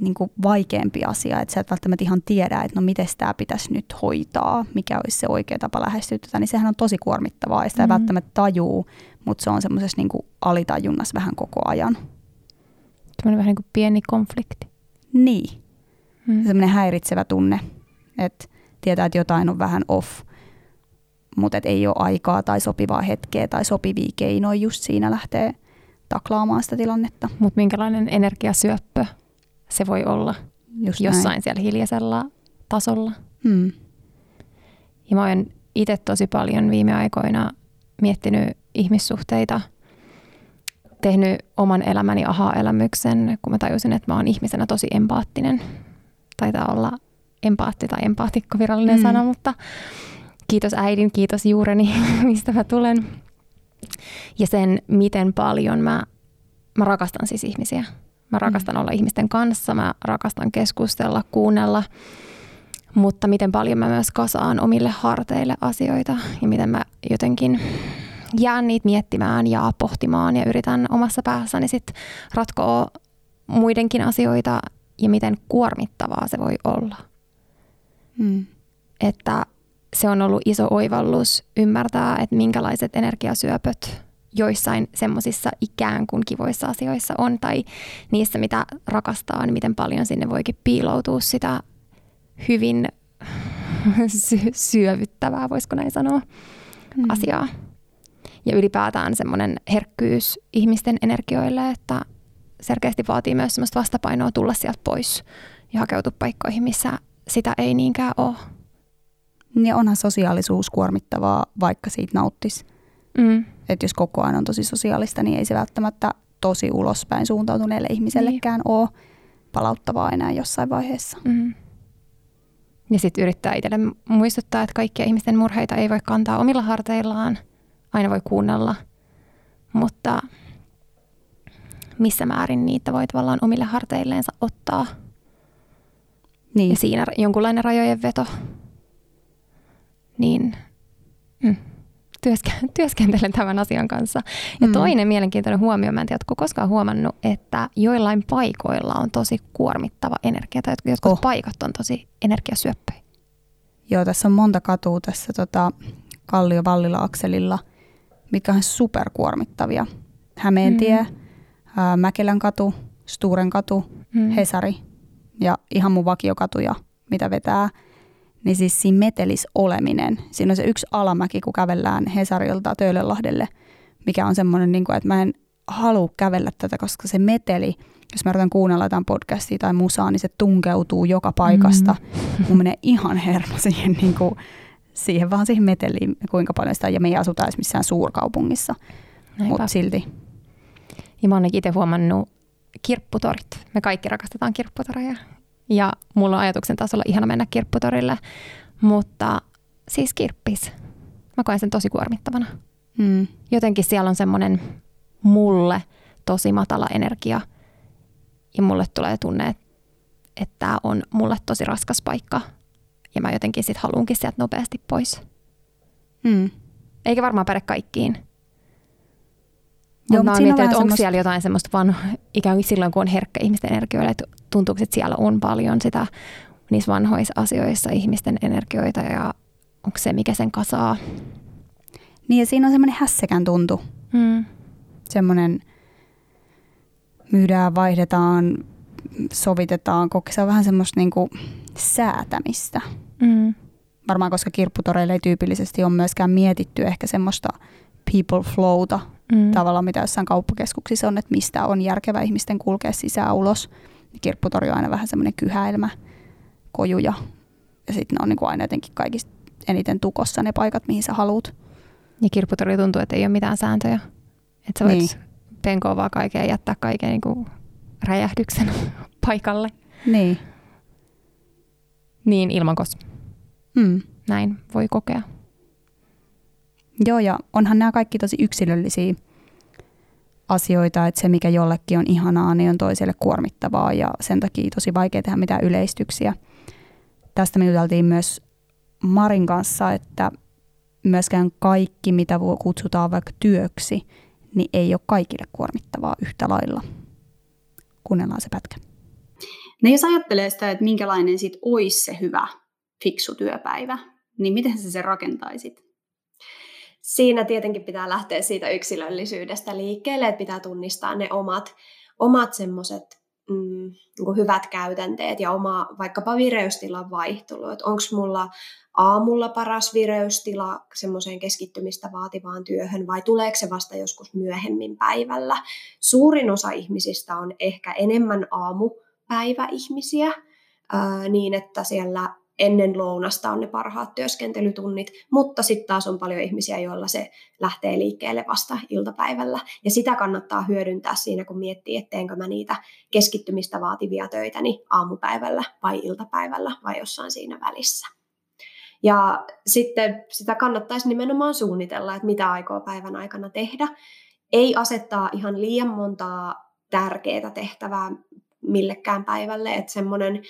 niin kuin vaikeampi asia, että sä et välttämättä ihan tiedä, että no miten tämä pitäisi nyt hoitaa, mikä olisi se oikea tapa lähestyä tätä, niin sehän on tosi kuormittavaa ja sitä mm-hmm. ei välttämättä tajuu, mutta se on semmoisessa niin alitajunnassa vähän koko ajan. Semmoinen vähän niin kuin pieni konflikti. Niin. Mm. Semmoinen häiritsevä tunne, että tietää, että jotain on vähän off, mutta ei ole aikaa tai sopivaa hetkeä tai sopivia keinoja just siinä lähtee taklaamaan sitä tilannetta. Mutta minkälainen energiasyöppö se voi olla Just jossain näin. siellä hiljaisella tasolla. Hmm. Ja mä oon itse tosi paljon viime aikoina miettinyt ihmissuhteita, tehnyt oman elämäni aha-elämyksen, kun mä tajusin, että mä oon ihmisenä tosi empaattinen. Taitaa olla empaatti tai empaatikko virallinen hmm. sana, mutta kiitos äidin, kiitos juureni, mistä mä tulen. Ja sen, miten paljon mä, mä rakastan siis ihmisiä. Mä rakastan mm. olla ihmisten kanssa, mä rakastan keskustella, kuunnella, mutta miten paljon mä myös kasaan omille harteille asioita ja miten mä jotenkin jään niitä miettimään ja pohtimaan ja yritän omassa päässäni sit ratkoa muidenkin asioita ja miten kuormittavaa se voi olla. Mm. Että se on ollut iso oivallus ymmärtää, että minkälaiset energiasyöpöt joissain semmoisissa ikään kuin kivoissa asioissa on tai niissä, mitä rakastaa, niin miten paljon sinne voikin piiloutua sitä hyvin sy- syövyttävää, voisiko näin sanoa, mm. asiaa. Ja ylipäätään semmoinen herkkyys ihmisten energioille, että selkeästi vaatii myös semmoista vastapainoa tulla sieltä pois ja hakeutua paikkoihin, missä sitä ei niinkään ole. Niin onhan sosiaalisuus kuormittavaa, vaikka siitä nauttisi. Mm. Että jos koko ajan on tosi sosiaalista, niin ei se välttämättä tosi ulospäin suuntautuneelle ihmisellekään niin. ole palauttavaa enää jossain vaiheessa. Mm. Ja sitten yrittää itselle muistuttaa, että kaikkia ihmisten murheita ei voi kantaa omilla harteillaan. Aina voi kuunnella, mutta missä määrin niitä voi tavallaan omille harteilleensa ottaa. Niin. Ja siinä jonkunlainen rajojen veto. Niin, mm työske- työskentelen tämän asian kanssa. Ja mm. toinen mielenkiintoinen huomio, mä en tiedä, koskaan huomannut, että joillain paikoilla on tosi kuormittava energia, tai jotkut oh. paikat on tosi energiasyöppöjä. Joo, tässä on monta katua tässä tota, Kallio-Vallila-akselilla, mikä on superkuormittavia. Hämeentie, mm. ää, Mäkelän katu, Sturen katu, mm. Hesari ja ihan mun vakiokatuja, mitä vetää – niin siis siinä metelis oleminen. Siinä on se yksi alamäki, kun kävellään Hesarilta Töölönlahdelle, mikä on semmoinen, niin kuin, että mä en halua kävellä tätä, koska se meteli, jos mä yritän kuunnella jotain podcastia tai musaa, niin se tunkeutuu joka paikasta. Mm-hmm. Mun menee ihan hermo siihen, niin kuin, siihen vaan siihen meteliin, kuinka paljon sitä, ja me ei asuta edes missään suurkaupungissa, mutta silti. Ja mä oon itse huomannut kirpputorit. Me kaikki rakastetaan kirpputoreja. Ja mulla on ajatuksen tasolla ihana mennä kirpputorille, mutta siis kirppis. Mä koen sen tosi kuormittavana. Mm. Jotenkin siellä on semmoinen mulle tosi matala energia. Ja mulle tulee tunne, että tämä on mulle tosi raskas paikka. Ja mä jotenkin sit haluunkin sieltä nopeasti pois. Mm. Eikä varmaan päde kaikkiin. Joo, mutta mä mietin, että onko siellä jotain semmoista vaan ikään kuin silloin, kun on herkkä ihmisten energioille, että tuntuuko, että siellä on paljon sitä niissä vanhoissa asioissa ihmisten energioita ja onko se, mikä sen kasaa. Niin ja siinä on semmoinen hässäkän tuntu. Mm. Semmoinen myydään, vaihdetaan, sovitetaan, koska se on vähän semmoista niinku säätämistä. Mm. Varmaan koska kirpputoreille ei tyypillisesti ole myöskään mietitty ehkä semmoista people flowta mm. tavallaan, mitä jossain kauppakeskuksissa on, että mistä on järkevä ihmisten kulkea sisään ulos. Kirpputori on aina vähän semmoinen kyhäilmä, kojuja. Ja sitten ne on niin kuin aina jotenkin kaikista eniten tukossa ne paikat, mihin sä haluat. Ja kirpputori tuntuu, että ei ole mitään sääntöjä. Että sä voit niin. penkoa vaan kaiken ja jättää kaiken niin kuin räjähdyksen paikalle. Niin. Niin ilmankos. Mm. Näin voi kokea. Joo, ja onhan nämä kaikki tosi yksilöllisiä asioita, että se mikä jollekin on ihanaa, niin on toiselle kuormittavaa ja sen takia tosi vaikea tehdä mitään yleistyksiä. Tästä me juteltiin myös Marin kanssa, että myöskään kaikki, mitä kutsutaan vaikka työksi, niin ei ole kaikille kuormittavaa yhtä lailla. Kuunnellaan se pätkä. No jos ajattelee sitä, että minkälainen sit olisi se hyvä, fiksu työpäivä, niin miten sä sen rakentaisit? Siinä tietenkin pitää lähteä siitä yksilöllisyydestä liikkeelle, että pitää tunnistaa ne omat, omat semmoiset mm, niin hyvät käytänteet ja oma vaikkapa vireystilan vaihtelu. Että onko mulla aamulla paras vireystila semmoiseen keskittymistä vaativaan työhön vai tuleeko se vasta joskus myöhemmin päivällä. Suurin osa ihmisistä on ehkä enemmän aamupäiväihmisiä, ää, niin että siellä ennen lounasta on ne parhaat työskentelytunnit, mutta sitten taas on paljon ihmisiä, joilla se lähtee liikkeelle vasta iltapäivällä. Ja sitä kannattaa hyödyntää siinä, kun miettii, etteenkö mä niitä keskittymistä vaativia töitäni aamupäivällä vai iltapäivällä vai jossain siinä välissä. Ja sitten sitä kannattaisi nimenomaan suunnitella, että mitä aikoo päivän aikana tehdä. Ei asettaa ihan liian montaa tärkeää tehtävää millekään päivälle, että semmoinen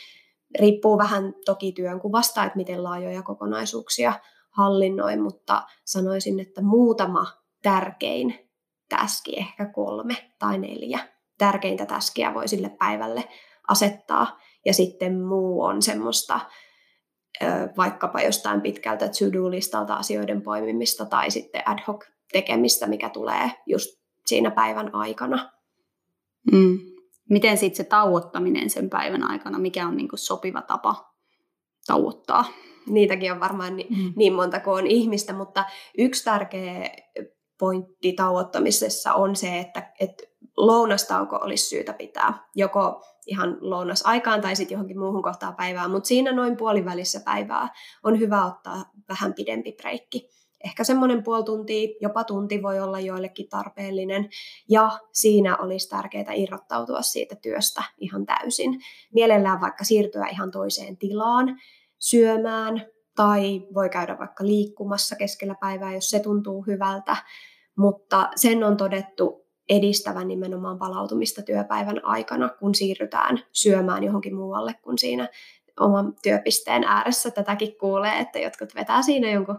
riippuu vähän toki työnkuvasta, että miten laajoja kokonaisuuksia hallinnoin, mutta sanoisin, että muutama tärkein täski, ehkä kolme tai neljä tärkeintä täskiä voi sille päivälle asettaa. Ja sitten muu on semmoista vaikkapa jostain pitkältä to-do-listalta asioiden poimimista tai sitten ad hoc tekemistä, mikä tulee just siinä päivän aikana. Mm. Miten sitten se tauottaminen sen päivän aikana, mikä on niinku sopiva tapa tauottaa? Niitäkin on varmaan niin, mm. niin monta kuin on ihmistä, mutta yksi tärkeä pointti tauottamisessa on se, että, että lounastauko olisi syytä pitää joko ihan lounasaikaan tai sitten johonkin muuhun kohtaan päivää, mutta siinä noin puolivälissä päivää on hyvä ottaa vähän pidempi breikki. Ehkä semmoinen puoli tuntia, jopa tunti voi olla joillekin tarpeellinen, ja siinä olisi tärkeää irrottautua siitä työstä ihan täysin. Mielellään vaikka siirtyä ihan toiseen tilaan, syömään, tai voi käydä vaikka liikkumassa keskellä päivää, jos se tuntuu hyvältä, mutta sen on todettu edistävän nimenomaan palautumista työpäivän aikana, kun siirrytään syömään johonkin muualle kuin siinä oman työpisteen ääressä. Tätäkin kuulee, että jotkut vetää siinä jonkun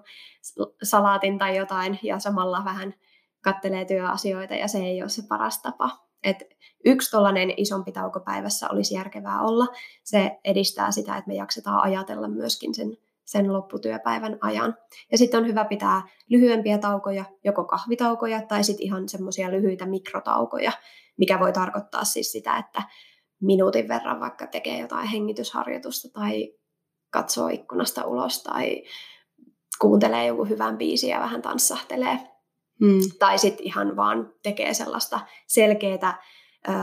salaatin tai jotain ja samalla vähän kattelee työasioita ja se ei ole se paras tapa. Et yksi tuollainen isompi tauko päivässä olisi järkevää olla. Se edistää sitä, että me jaksetaan ajatella myöskin sen sen lopputyöpäivän ajan. Ja sitten on hyvä pitää lyhyempiä taukoja, joko kahvitaukoja tai sitten ihan semmoisia lyhyitä mikrotaukoja, mikä voi tarkoittaa siis sitä, että minuutin verran vaikka tekee jotain hengitysharjoitusta tai katsoo ikkunasta ulos tai kuuntelee joku hyvän biisin ja vähän tanssahtelee. Hmm. Tai sitten ihan vaan tekee sellaista selkeää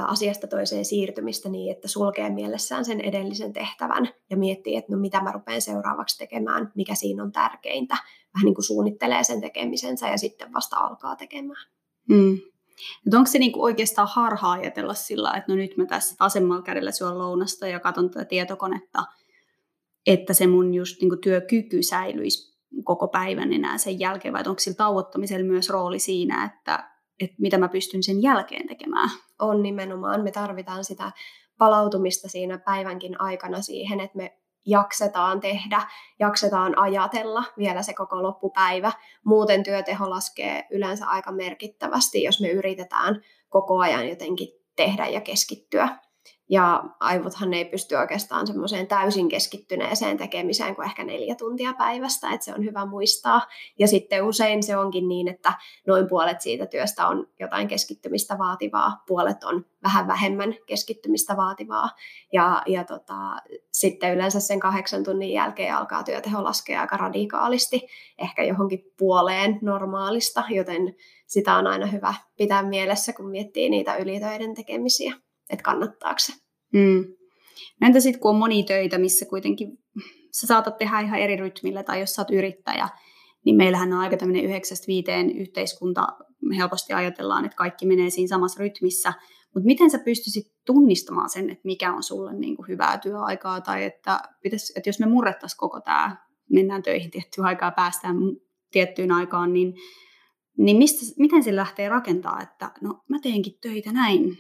asiasta toiseen siirtymistä niin, että sulkee mielessään sen edellisen tehtävän ja miettii, että no mitä mä rupean seuraavaksi tekemään, mikä siinä on tärkeintä. Vähän niin kuin suunnittelee sen tekemisensä ja sitten vasta alkaa tekemään. Hmm. Nyt onko se niinku oikeastaan harhaa ajatella sillä, että no nyt mä tässä vasemmalla kädellä syön lounasta ja katson tätä tietokonetta, että se mun just niinku työkyky säilyisi koko päivän enää sen jälkeen, vai onko sillä tauottamisella myös rooli siinä, että että mitä mä pystyn sen jälkeen tekemään. On nimenomaan. Me tarvitaan sitä palautumista siinä päivänkin aikana siihen, että me jaksetaan tehdä, jaksetaan ajatella vielä se koko loppupäivä. Muuten työteho laskee yleensä aika merkittävästi, jos me yritetään koko ajan jotenkin tehdä ja keskittyä. Ja aivothan ei pysty oikeastaan semmoiseen täysin keskittyneeseen tekemiseen kuin ehkä neljä tuntia päivästä, että se on hyvä muistaa. Ja sitten usein se onkin niin, että noin puolet siitä työstä on jotain keskittymistä vaativaa, puolet on vähän vähemmän keskittymistä vaativaa. Ja, ja tota, sitten yleensä sen kahdeksan tunnin jälkeen alkaa työteho laskea aika radikaalisti, ehkä johonkin puoleen normaalista, joten sitä on aina hyvä pitää mielessä, kun miettii niitä ylitöiden tekemisiä että kannattaako se. Mm. No entä sitten kun on moni töitä, missä kuitenkin sä saatat tehdä ihan eri rytmillä, tai jos sä oot yrittäjä, niin meillähän on aika tämmöinen yhdeksästä viiteen yhteiskunta, helposti ajatellaan, että kaikki menee siinä samassa rytmissä, mutta miten sä pystyisit tunnistamaan sen, että mikä on sulle niin kuin hyvää työaikaa, tai että, pitäisi, että jos me murrettaisiin koko tämä, mennään töihin tiettyä aikaa, päästään tiettyyn aikaan, niin, niin mistä, miten se lähtee rakentaa, että no mä teenkin töitä näin,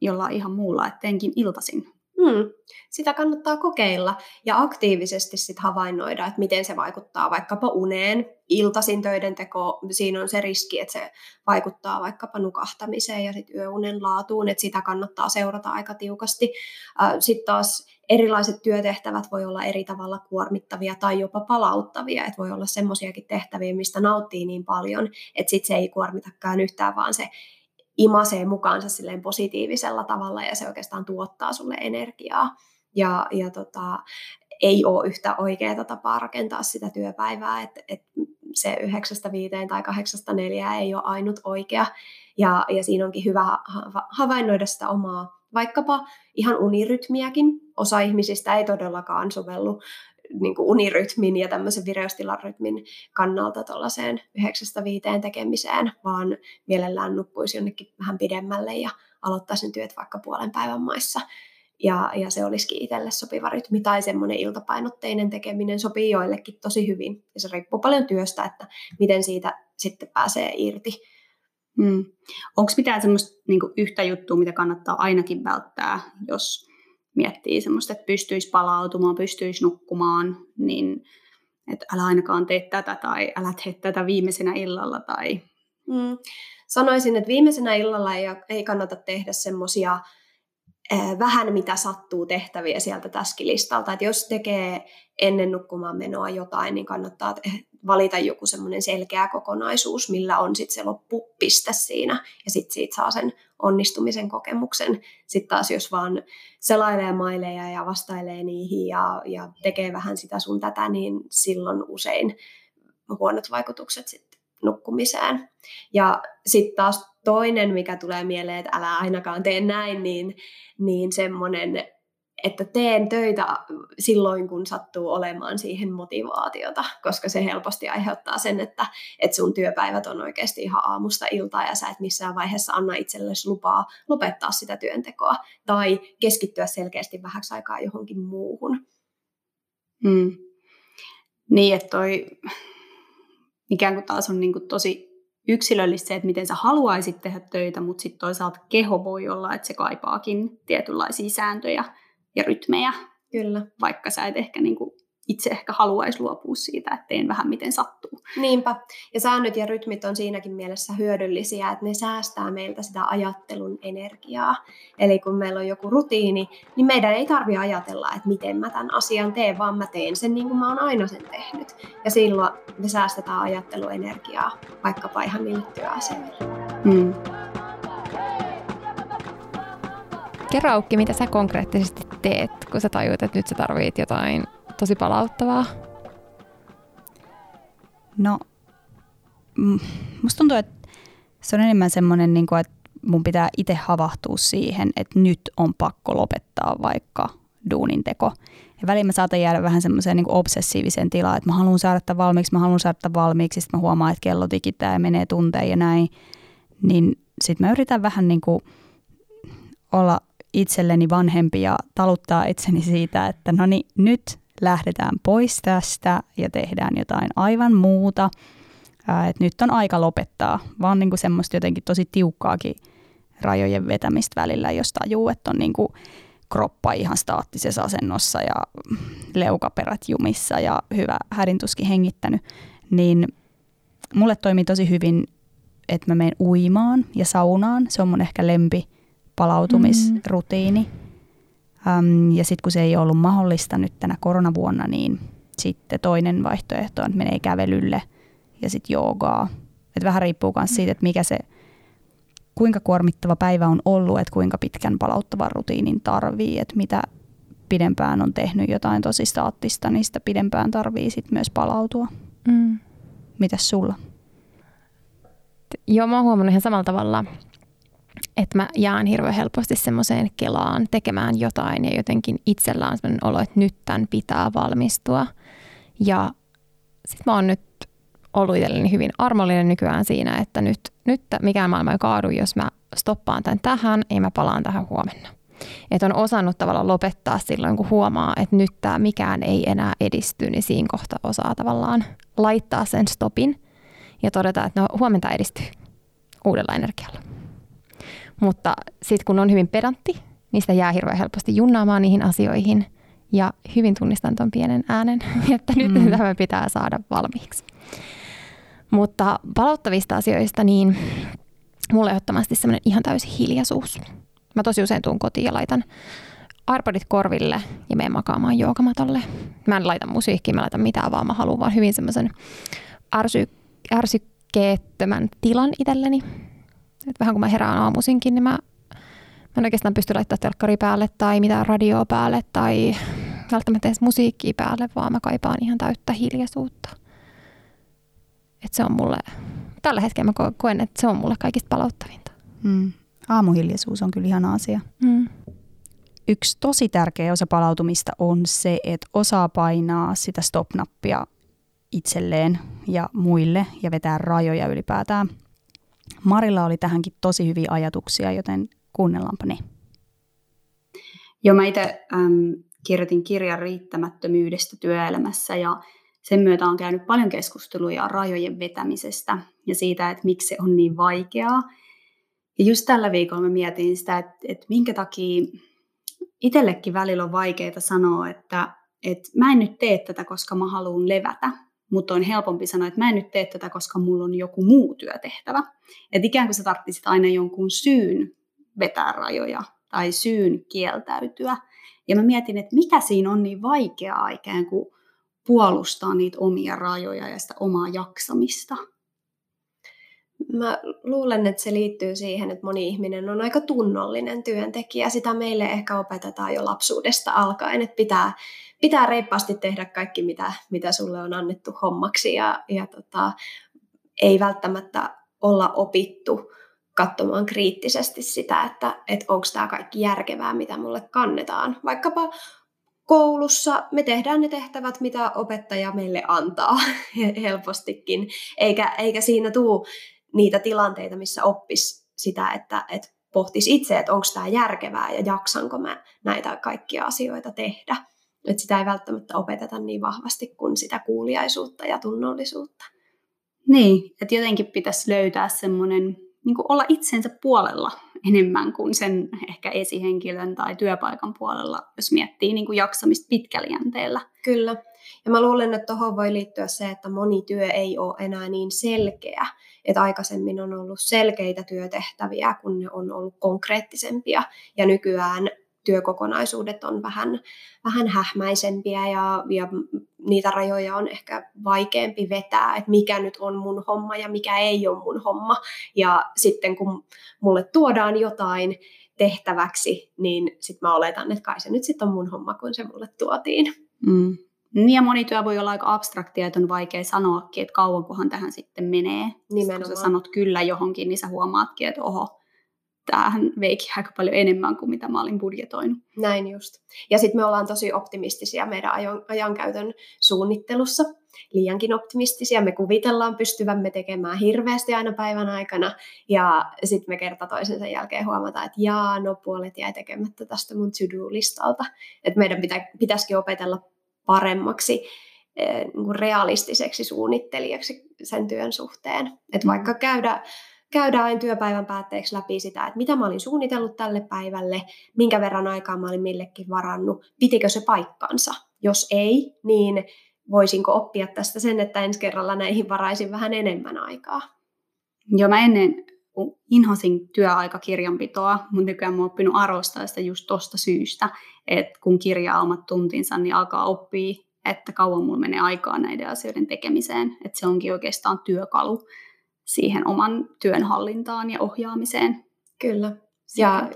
jollain ihan muulla, että teenkin iltasin. Hmm. Sitä kannattaa kokeilla ja aktiivisesti sit havainnoida, että miten se vaikuttaa vaikkapa uneen. Iltasin töiden teko, siinä on se riski, että se vaikuttaa vaikkapa nukahtamiseen ja sit yöunen laatuun, että sitä kannattaa seurata aika tiukasti. Sitten taas erilaiset työtehtävät voi olla eri tavalla kuormittavia tai jopa palauttavia, että voi olla semmoisiakin tehtäviä, mistä nauttii niin paljon, että sitten se ei kuormitakaan yhtään, vaan se imasee mukaansa silleen positiivisella tavalla ja se oikeastaan tuottaa sulle energiaa. Ja, ja tota, ei ole yhtä oikeaa tapaa rakentaa sitä työpäivää, että et se yhdeksästä viiteen tai kahdeksasta neljää ei ole ainut oikea. Ja, ja siinä onkin hyvä havainnoida sitä omaa vaikkapa ihan unirytmiäkin. Osa ihmisistä ei todellakaan sovellu niin kuin unirytmin ja tämmöisen vireystilarytmin kannalta tuollaiseen yhdeksästä viiteen tekemiseen, vaan mielellään nukkuisi jonnekin vähän pidemmälle ja aloittaisin työt vaikka puolen päivän maissa. Ja, ja se olisikin itselle sopiva rytmi tai semmoinen iltapainotteinen tekeminen sopii joillekin tosi hyvin. Ja se riippuu paljon työstä, että miten siitä sitten pääsee irti. Hmm. Onko mitään semmoista niin yhtä juttua, mitä kannattaa ainakin välttää, jos miettii semmoista, että pystyisi palautumaan, pystyisi nukkumaan, niin että älä ainakaan tee tätä tai älä tee tätä viimeisenä illalla. Tai... Mm. Sanoisin, että viimeisenä illalla ei, ei kannata tehdä semmoisia vähän mitä sattuu tehtäviä sieltä täskilistalta. Että jos tekee ennen nukkumaan menoa jotain, niin kannattaa valita joku semmoinen selkeä kokonaisuus, millä on sitten se loppupiste siinä, ja sitten siitä saa sen onnistumisen kokemuksen. Sitten taas jos vaan selailee maileja ja vastailee niihin ja, ja tekee vähän sitä sun tätä, niin silloin usein huonot vaikutukset sitten nukkumiseen. Ja sitten taas toinen, mikä tulee mieleen, että älä ainakaan tee näin, niin, niin semmoinen että teen töitä silloin, kun sattuu olemaan siihen motivaatiota, koska se helposti aiheuttaa sen, että, että sun työpäivät on oikeasti ihan aamusta iltaa ja sä et missään vaiheessa anna itsellesi lupaa lopettaa sitä työntekoa tai keskittyä selkeästi vähäksi aikaa johonkin muuhun. Hmm. Niin, että toi ikään kuin taas on niin kuin tosi yksilöllistä se, että miten sä haluaisit tehdä töitä, mutta sitten toisaalta keho voi olla, että se kaipaakin tietynlaisia sääntöjä ja rytmejä. Kyllä. Vaikka sä et ehkä niin kuin itse ehkä haluaisi luopua siitä, että teen vähän miten sattuu. Niinpä. Ja säännöt ja rytmit on siinäkin mielessä hyödyllisiä, että ne säästää meiltä sitä ajattelun energiaa. Eli kun meillä on joku rutiini, niin meidän ei tarvitse ajatella, että miten mä tämän asian teen, vaan mä teen sen niin kuin mä oon aina sen tehnyt. Ja silloin me säästetään ajatteluenergiaa vaikkapa ihan niille työasioille. Hmm. Kerro Aukki, mitä sä konkreettisesti teet, kun sä tajuut, että nyt sä tarvit jotain tosi palauttavaa? No, musta tuntuu, että se on enemmän semmoinen, niin kuin, että mun pitää itse havahtua siihen, että nyt on pakko lopettaa vaikka duunin teko. Ja väliin mä saatan jäädä vähän semmoiseen niin obsessiiviseen tilaan, että mä haluan saada tämän valmiiksi, mä haluan saada tämän valmiiksi, sitten mä huomaan, että kello tikittää ja menee tunteja ja näin. Niin sitten mä yritän vähän niin kuin olla itselleni vanhempi ja taluttaa itseni siitä, että no niin, nyt lähdetään pois tästä ja tehdään jotain aivan muuta. Että nyt on aika lopettaa, vaan niin kuin semmoista jotenkin tosi tiukkaakin rajojen vetämistä välillä, jos tajuu, että on niin kuin kroppa ihan staattisessa asennossa ja leukaperät jumissa ja hyvä hädintuskin hengittänyt, niin mulle toimii tosi hyvin, että mä menen uimaan ja saunaan. Se on mun ehkä lempi palautumisrutiini. Ja sitten kun se ei ollut mahdollista nyt tänä koronavuonna, niin sitten toinen vaihtoehto on, että menee kävelylle ja sitten joogaa. Et vähän riippuu myös siitä, että mikä se, kuinka kuormittava päivä on ollut, että kuinka pitkän palauttavan rutiinin tarvii, että mitä pidempään on tehnyt jotain tosi staattista, niin sitä pidempään tarvii sit myös palautua. Mm. Mitäs sulla? Joo, mä oon huomannut ihan samalla tavalla, että mä jään hirveän helposti semmoiseen kelaan tekemään jotain ja jotenkin itsellä on sellainen olo, että nyt tämän pitää valmistua. Ja sit mä oon nyt ollut itselleni hyvin armollinen nykyään siinä, että nyt, nyt mikään maailma ei kaadu, jos mä stoppaan tämän tähän ja mä palaan tähän huomenna. Että on osannut tavallaan lopettaa silloin, kun huomaa, että nyt tämä mikään ei enää edisty, niin siinä kohtaa osaa tavallaan laittaa sen stopin ja todeta, että no huomenta edistyy uudella energialla. Mutta sitten kun on hyvin pedantti, niin sitä jää hirveän helposti junnaamaan niihin asioihin ja hyvin tunnistan tuon pienen äänen, että nyt mm. tämä pitää saada valmiiksi. Mutta palauttavista asioista, niin mulle ehdottomasti semmoinen ihan täysi hiljaisuus. Mä tosi usein tuun kotiin ja laitan arpadit korville ja menen makaamaan joogamatolle. Mä en laita musiikkia, mä laitan mitään vaan, mä haluan vaan hyvin semmoisen ärsy, ärsykkeettömän tilan itselleni. Et vähän kun mä herään aamuisinkin, niin mä, mä en oikeastaan pysty laittamaan telkkari päälle tai mitään radioa päälle tai välttämättä edes musiikkia päälle, vaan mä kaipaan ihan täyttä hiljaisuutta. Et se on mulle, tällä hetkellä mä koen, että se on mulle kaikista palauttavinta. Hmm. Aamuhiljaisuus on kyllä ihana asia. Mm. Yksi tosi tärkeä osa palautumista on se, että osaa painaa sitä stop-nappia itselleen ja muille ja vetää rajoja ylipäätään. Marilla oli tähänkin tosi hyviä ajatuksia, joten kuunnellaanpa ne. Joo, mä itse ähm, kirjoitin kirjan riittämättömyydestä työelämässä ja sen myötä on käynyt paljon keskusteluja rajojen vetämisestä ja siitä, että miksi se on niin vaikeaa – ja just tällä viikolla mä mietin sitä, että, että minkä takia itsellekin välillä on vaikeaa sanoa, että, että mä en nyt tee tätä, koska mä haluan levätä, mutta on helpompi sanoa, että mä en nyt tee tätä, koska mulla on joku muu työtehtävä. Että ikään kuin sä tarvitsisit aina jonkun syyn vetää rajoja tai syyn kieltäytyä. Ja mä mietin, että mikä siinä on niin vaikeaa ikään kuin puolustaa niitä omia rajoja ja sitä omaa jaksamista. Mä luulen, että se liittyy siihen, että moni ihminen on aika tunnollinen työntekijä. Sitä meille ehkä opetetaan jo lapsuudesta alkaen, että pitää, pitää reippaasti tehdä kaikki, mitä, mitä sulle on annettu hommaksi. Ja, ja tota, ei välttämättä olla opittu katsomaan kriittisesti sitä, että, että onko tämä kaikki järkevää, mitä mulle kannetaan. Vaikkapa koulussa me tehdään ne tehtävät, mitä opettaja meille antaa helpostikin, eikä, eikä siinä tule niitä tilanteita, missä oppis sitä, että, että pohtisi itse, että onko tämä järkevää ja jaksanko mä näitä kaikkia asioita tehdä. Että sitä ei välttämättä opeteta niin vahvasti kuin sitä kuuliaisuutta ja tunnollisuutta. Niin, että jotenkin pitäisi löytää semmoinen, niin olla itsensä puolella enemmän kuin sen ehkä esihenkilön tai työpaikan puolella, jos miettii niin kuin jaksamista pitkällä jänteellä. Kyllä. Ja mä luulen, että tuohon voi liittyä se, että moni työ ei ole enää niin selkeä. Että aikaisemmin on ollut selkeitä työtehtäviä, kun ne on ollut konkreettisempia. Ja nykyään työkokonaisuudet on vähän, vähän hähmäisempiä ja, ja niitä rajoja on ehkä vaikeampi vetää, että mikä nyt on mun homma ja mikä ei ole mun homma. Ja sitten kun mulle tuodaan jotain tehtäväksi, niin sitten mä oletan, että kai se nyt sitten on mun homma, kun se mulle tuotiin. Mm. Niin ja moni työ voi olla aika abstraktia, että on vaikea sanoakin, että kauankohan tähän sitten menee. Nimenomaan. Kun sä sanot kyllä johonkin, niin sä huomaatkin, että oho, tämähän veikin aika paljon enemmän kuin mitä mä olin budjetoinut. Näin just. Ja sitten me ollaan tosi optimistisia meidän ajan, ajankäytön suunnittelussa. Liiankin optimistisia. Me kuvitellaan pystyvämme tekemään hirveästi aina päivän aikana. Ja sitten me kerta toisensa jälkeen huomataan, että jaa, no puolet jäi tekemättä tästä mun to-do-listalta. Että meidän pitä, pitäisikin opetella paremmaksi eh, niin realistiseksi suunnittelijaksi sen työn suhteen. Että mm. vaikka käydä käydään aina työpäivän päätteeksi läpi sitä, että mitä mä olin suunnitellut tälle päivälle, minkä verran aikaa mä olin millekin varannut, pitikö se paikkansa. Jos ei, niin voisinko oppia tästä sen, että ensi kerralla näihin varaisin vähän enemmän aikaa. Joo, mä ennen inhosin työaikakirjanpitoa, mutta nykyään mä oon oppinut arvostaa sitä just tosta syystä, että kun kirjaa omat tuntinsa, niin alkaa oppia, että kauan mulla menee aikaa näiden asioiden tekemiseen, että se onkin oikeastaan työkalu siihen oman työnhallintaan ja ohjaamiseen. Kyllä. Ja,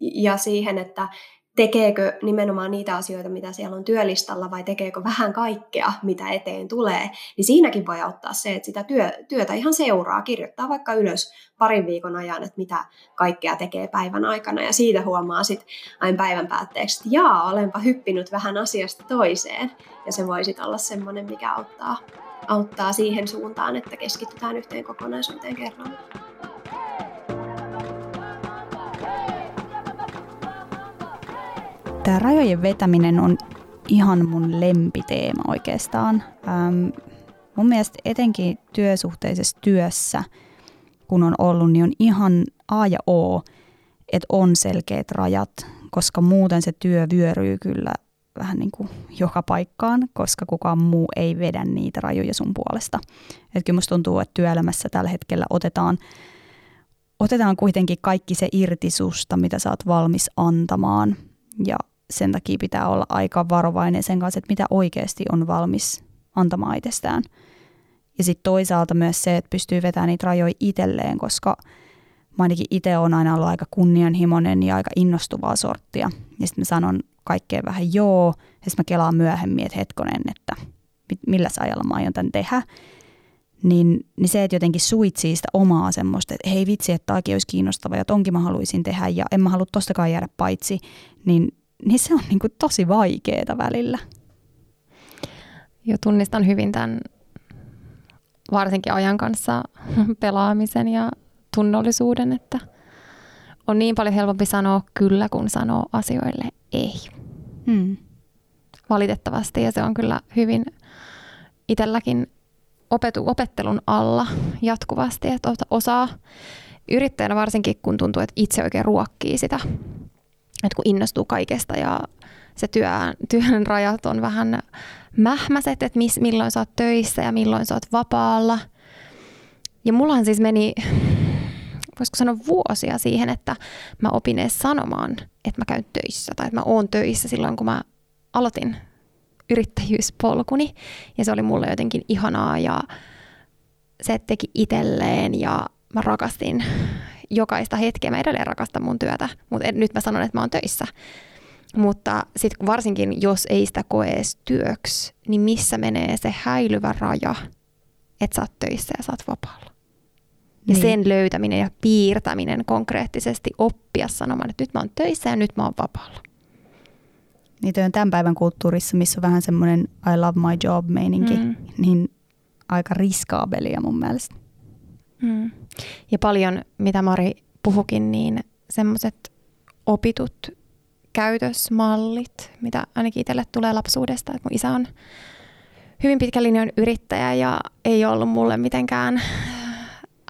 ja siihen, että tekeekö nimenomaan niitä asioita, mitä siellä on työlistalla, vai tekeekö vähän kaikkea, mitä eteen tulee, niin siinäkin voi auttaa se, että sitä työ, työtä ihan seuraa, kirjoittaa vaikka ylös parin viikon ajan, että mitä kaikkea tekee päivän aikana, ja siitä huomaa sitten aina päivän päätteeksi, että jaa, olenpa hyppinyt vähän asiasta toiseen, ja se voi sitten olla semmoinen, mikä auttaa, auttaa siihen suuntaan, että keskitytään yhteen kokonaisuuteen kerralla. Tämä rajojen vetäminen on ihan mun lempiteema oikeastaan. Ähm, mun mielestä etenkin työsuhteisessa työssä, kun on ollut, niin on ihan A ja O, että on selkeät rajat, koska muuten se työ vyöryy kyllä vähän niin kuin joka paikkaan, koska kukaan muu ei vedä niitä rajoja sun puolesta. Et kyllä musta tuntuu, että työelämässä tällä hetkellä otetaan, otetaan kuitenkin kaikki se irtisusta, mitä sä oot valmis antamaan. Ja sen takia pitää olla aika varovainen sen kanssa, että mitä oikeasti on valmis antamaan itsestään. Ja sitten toisaalta myös se, että pystyy vetämään niitä rajoja itselleen, koska mä ainakin itse olen aina ollut aika kunnianhimoinen ja aika innostuvaa sorttia. Ja sitten mä sanon kaikkeen vähän joo, ja sitten mä kelaan myöhemmin, että hetkonen, että millä ajalla mä aion tämän tehdä. Niin, niin se, että jotenkin suitsii sitä omaa semmoista, että hei vitsi, että tämäkin olisi kiinnostava ja tonkin mä haluaisin tehdä ja en mä halua tostakaan jäädä paitsi, niin niin se on niin kuin tosi vaikeaa välillä. Jo tunnistan hyvin tämän varsinkin ajan kanssa pelaamisen ja tunnollisuuden, että on niin paljon helpompi sanoa kyllä, kun sanoo asioille ei. Hmm. Valitettavasti, ja se on kyllä hyvin itselläkin opetu, opettelun alla jatkuvasti, että osaa yrittäjänä varsinkin, kun tuntuu, että itse oikein ruokkii sitä että kun innostuu kaikesta ja se työn, työn rajat on vähän mähmäiset, että miss, milloin sä oot töissä ja milloin sä oot vapaalla. Ja mullahan siis meni, voisiko sanoa vuosia siihen, että mä opin edes sanomaan, että mä käyn töissä tai että mä oon töissä silloin, kun mä aloitin yrittäjyyspolkuni. Ja se oli mulle jotenkin ihanaa ja se teki itselleen ja mä rakastin jokaista hetkeä. Mä edelleen rakastan mun työtä, mutta nyt mä sanon, että mä oon töissä. Mutta sitten varsinkin, jos ei sitä koe edes työksi, niin missä menee se häilyvä raja, että sä oot töissä ja sä oot vapaalla. Ja niin. sen löytäminen ja piirtäminen konkreettisesti oppia sanomaan, että nyt mä oon töissä ja nyt mä oon vapaalla. Niitä on tämän päivän kulttuurissa, missä on vähän semmoinen I love my job meininki, mm. niin aika riskaabelia mun mielestä. Mm. Ja paljon, mitä Mari puhukin, niin semmoiset opitut käytösmallit, mitä ainakin itselle tulee lapsuudesta. Että mun isä on hyvin pitkä linjan yrittäjä ja ei ollut mulle mitenkään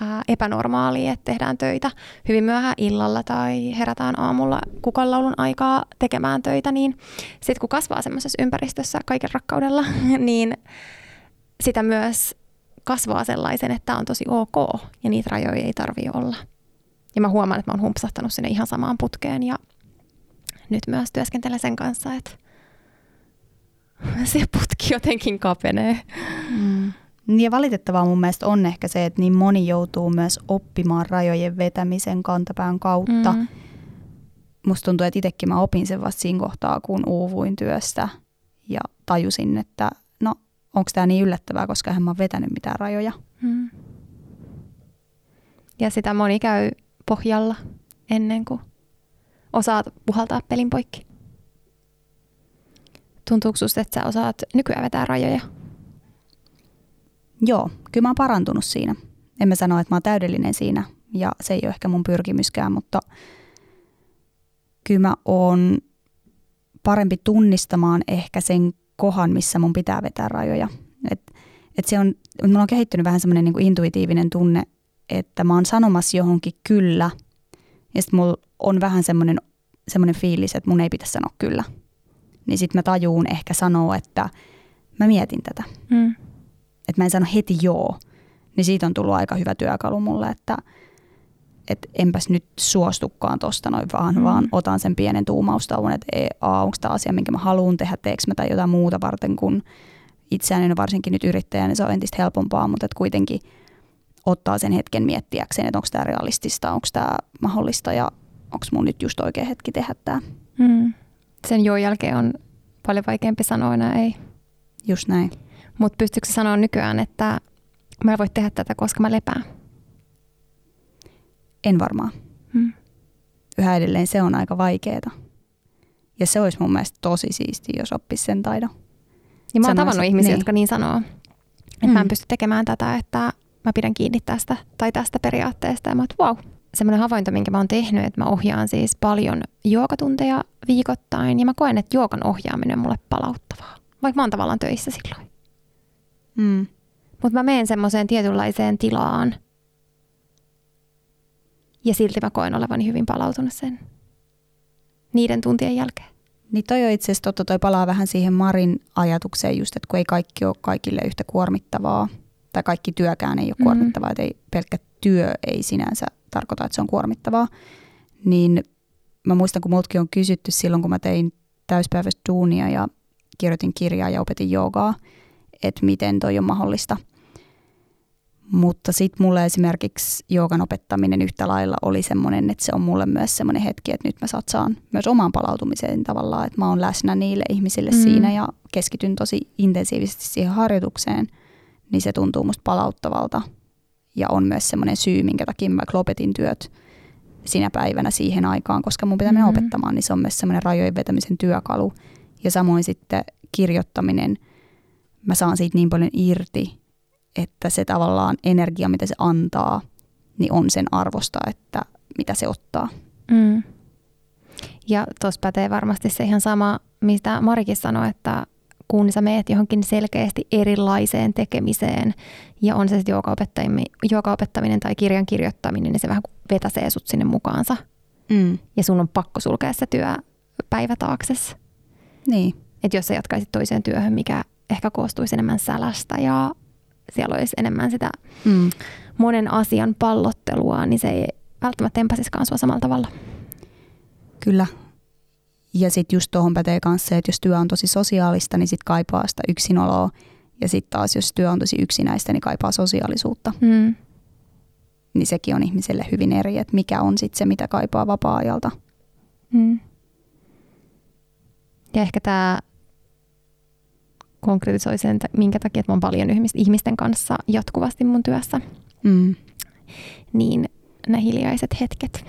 ää, epänormaalia, että tehdään töitä hyvin myöhään illalla tai herätään aamulla kukanlaulun aikaa tekemään töitä, niin sitten kun kasvaa semmoisessa ympäristössä kaiken rakkaudella, niin sitä myös kasvaa sellaisen, että tämä on tosi ok ja niitä rajoja ei tarvii olla. Ja mä huomaan, että mä oon humpsahtanut sinne ihan samaan putkeen ja nyt myös työskentelen sen kanssa, että se putki jotenkin kapenee. Mm. Ja valitettavaa mun mielestä on ehkä se, että niin moni joutuu myös oppimaan rajojen vetämisen kantapään kautta. Mm. Musta tuntuu, että itsekin mä opin sen vasta siinä kohtaa, kun uuvuin työstä ja tajusin, että onko tämä niin yllättävää, koska hän mä oon vetänyt mitään rajoja. Hmm. Ja sitä moni käy pohjalla ennen kuin osaat puhaltaa pelin poikki. Tuntuuko susta, että sä osaat nykyään vetää rajoja? Joo, kyllä mä oon parantunut siinä. En mä sano, että mä oon täydellinen siinä ja se ei ole ehkä mun pyrkimyskään, mutta kyllä mä oon parempi tunnistamaan ehkä sen kohan, missä mun pitää vetää rajoja. Et, et se on, mulla on kehittynyt vähän semmoinen niin intuitiivinen tunne, että mä oon sanomassa johonkin kyllä, ja sitten mulla on vähän semmoinen, semmoinen fiilis, että mun ei pitäisi sanoa kyllä. Niin sitten mä tajuun ehkä sanoa, että mä mietin tätä. Mm. Että mä en sano heti joo. Niin siitä on tullut aika hyvä työkalu mulle, että että enpäs nyt suostukaan tuosta noin vaan, mm. vaan otan sen pienen tuumaustauon, että ei, onko tämä asia, minkä mä haluan tehdä, teekö mä tai jotain muuta varten kuin itseäni, no varsinkin nyt yrittäjänä niin se on entistä helpompaa, mutta että kuitenkin ottaa sen hetken miettiäkseen, että onko tämä realistista, onko tämä mahdollista ja onko mun nyt just oikea hetki tehdä tämä. Mm. Sen joo jälkeen on paljon vaikeampi sanoa enää ei. Just näin. Mutta pystyykö sanoa nykyään, että mä en voi tehdä tätä, koska mä lepään? En varmaan. Hmm. Yhä edelleen se on aika vaikeeta. Ja se olisi mun mielestä tosi siisti, jos oppisi sen taidon. Ja mä oon tavannut ihmisiä, niin. jotka niin sanoo, että mm. mä en hmm. pysty tekemään tätä, että mä pidän kiinni tästä tai tästä periaatteesta. Ja mä oon, wow, semmoinen havainto, minkä mä oon tehnyt, että mä ohjaan siis paljon juokatunteja viikoittain. Ja mä koen, että juokan ohjaaminen on mulle palauttavaa. Vaikka mä oon tavallaan töissä silloin. Mm. Mutta mä menen semmoiseen tietynlaiseen tilaan. Ja silti mä koen olevani hyvin palautunut sen niiden tuntien jälkeen. Niin toi on itse asiassa totta, toi palaa vähän siihen Marin ajatukseen just, että kun ei kaikki ole kaikille yhtä kuormittavaa, tai kaikki työkään ei ole mm-hmm. kuormittavaa, että ei, pelkkä työ ei sinänsä tarkoita, että se on kuormittavaa, niin mä muistan, kun multakin on kysytty silloin, kun mä tein täyspäiväistä duunia ja kirjoitin kirjaa ja opetin joogaa, että miten toi on mahdollista. Mutta sitten mulle esimerkiksi joogan opettaminen yhtä lailla oli semmoinen, että se on mulle myös semmoinen hetki, että nyt mä satsaan myös omaan palautumiseen tavallaan, että mä oon läsnä niille ihmisille mm. siinä ja keskityn tosi intensiivisesti siihen harjoitukseen, niin se tuntuu musta palauttavalta. Ja on myös semmoinen syy, minkä takia mä lopetin työt sinä päivänä siihen aikaan, koska mun pitää mennä mm. opettamaan, niin se on myös semmoinen rajojen vetämisen työkalu. Ja samoin sitten kirjoittaminen – mä saan siitä niin paljon irti, että se tavallaan energia, mitä se antaa, niin on sen arvosta, että mitä se ottaa. Mm. Ja tuossa pätee varmasti se ihan sama, mistä Marikin sanoi, että kun sä meet johonkin selkeästi erilaiseen tekemiseen, ja on se sitten juokaopettaminen tai kirjan kirjoittaminen, niin se vähän vetäsee sut sinne mukaansa. Mm. Ja sun on pakko sulkea se työpäivä taakses. Niin. Että jos sä jatkaisit toiseen työhön, mikä ehkä koostuisi enemmän sälästä ja siellä olisi enemmän sitä mm. monen asian pallottelua, niin se ei välttämättä empaisiskaan sua samalla tavalla. Kyllä. Ja sitten just tuohon pätee myös se, että jos työ on tosi sosiaalista, niin sitten kaipaa sitä yksinoloa. Ja sitten taas, jos työ on tosi yksinäistä, niin kaipaa sosiaalisuutta. Mm. Niin sekin on ihmiselle hyvin eri, että mikä on sitten se, mitä kaipaa vapaa-ajalta. Mm. Ja ehkä tämä konkretisoi sen, minkä takia, että mä oon paljon ihmisten kanssa jatkuvasti mun työssä. Mm. Niin ne hiljaiset hetket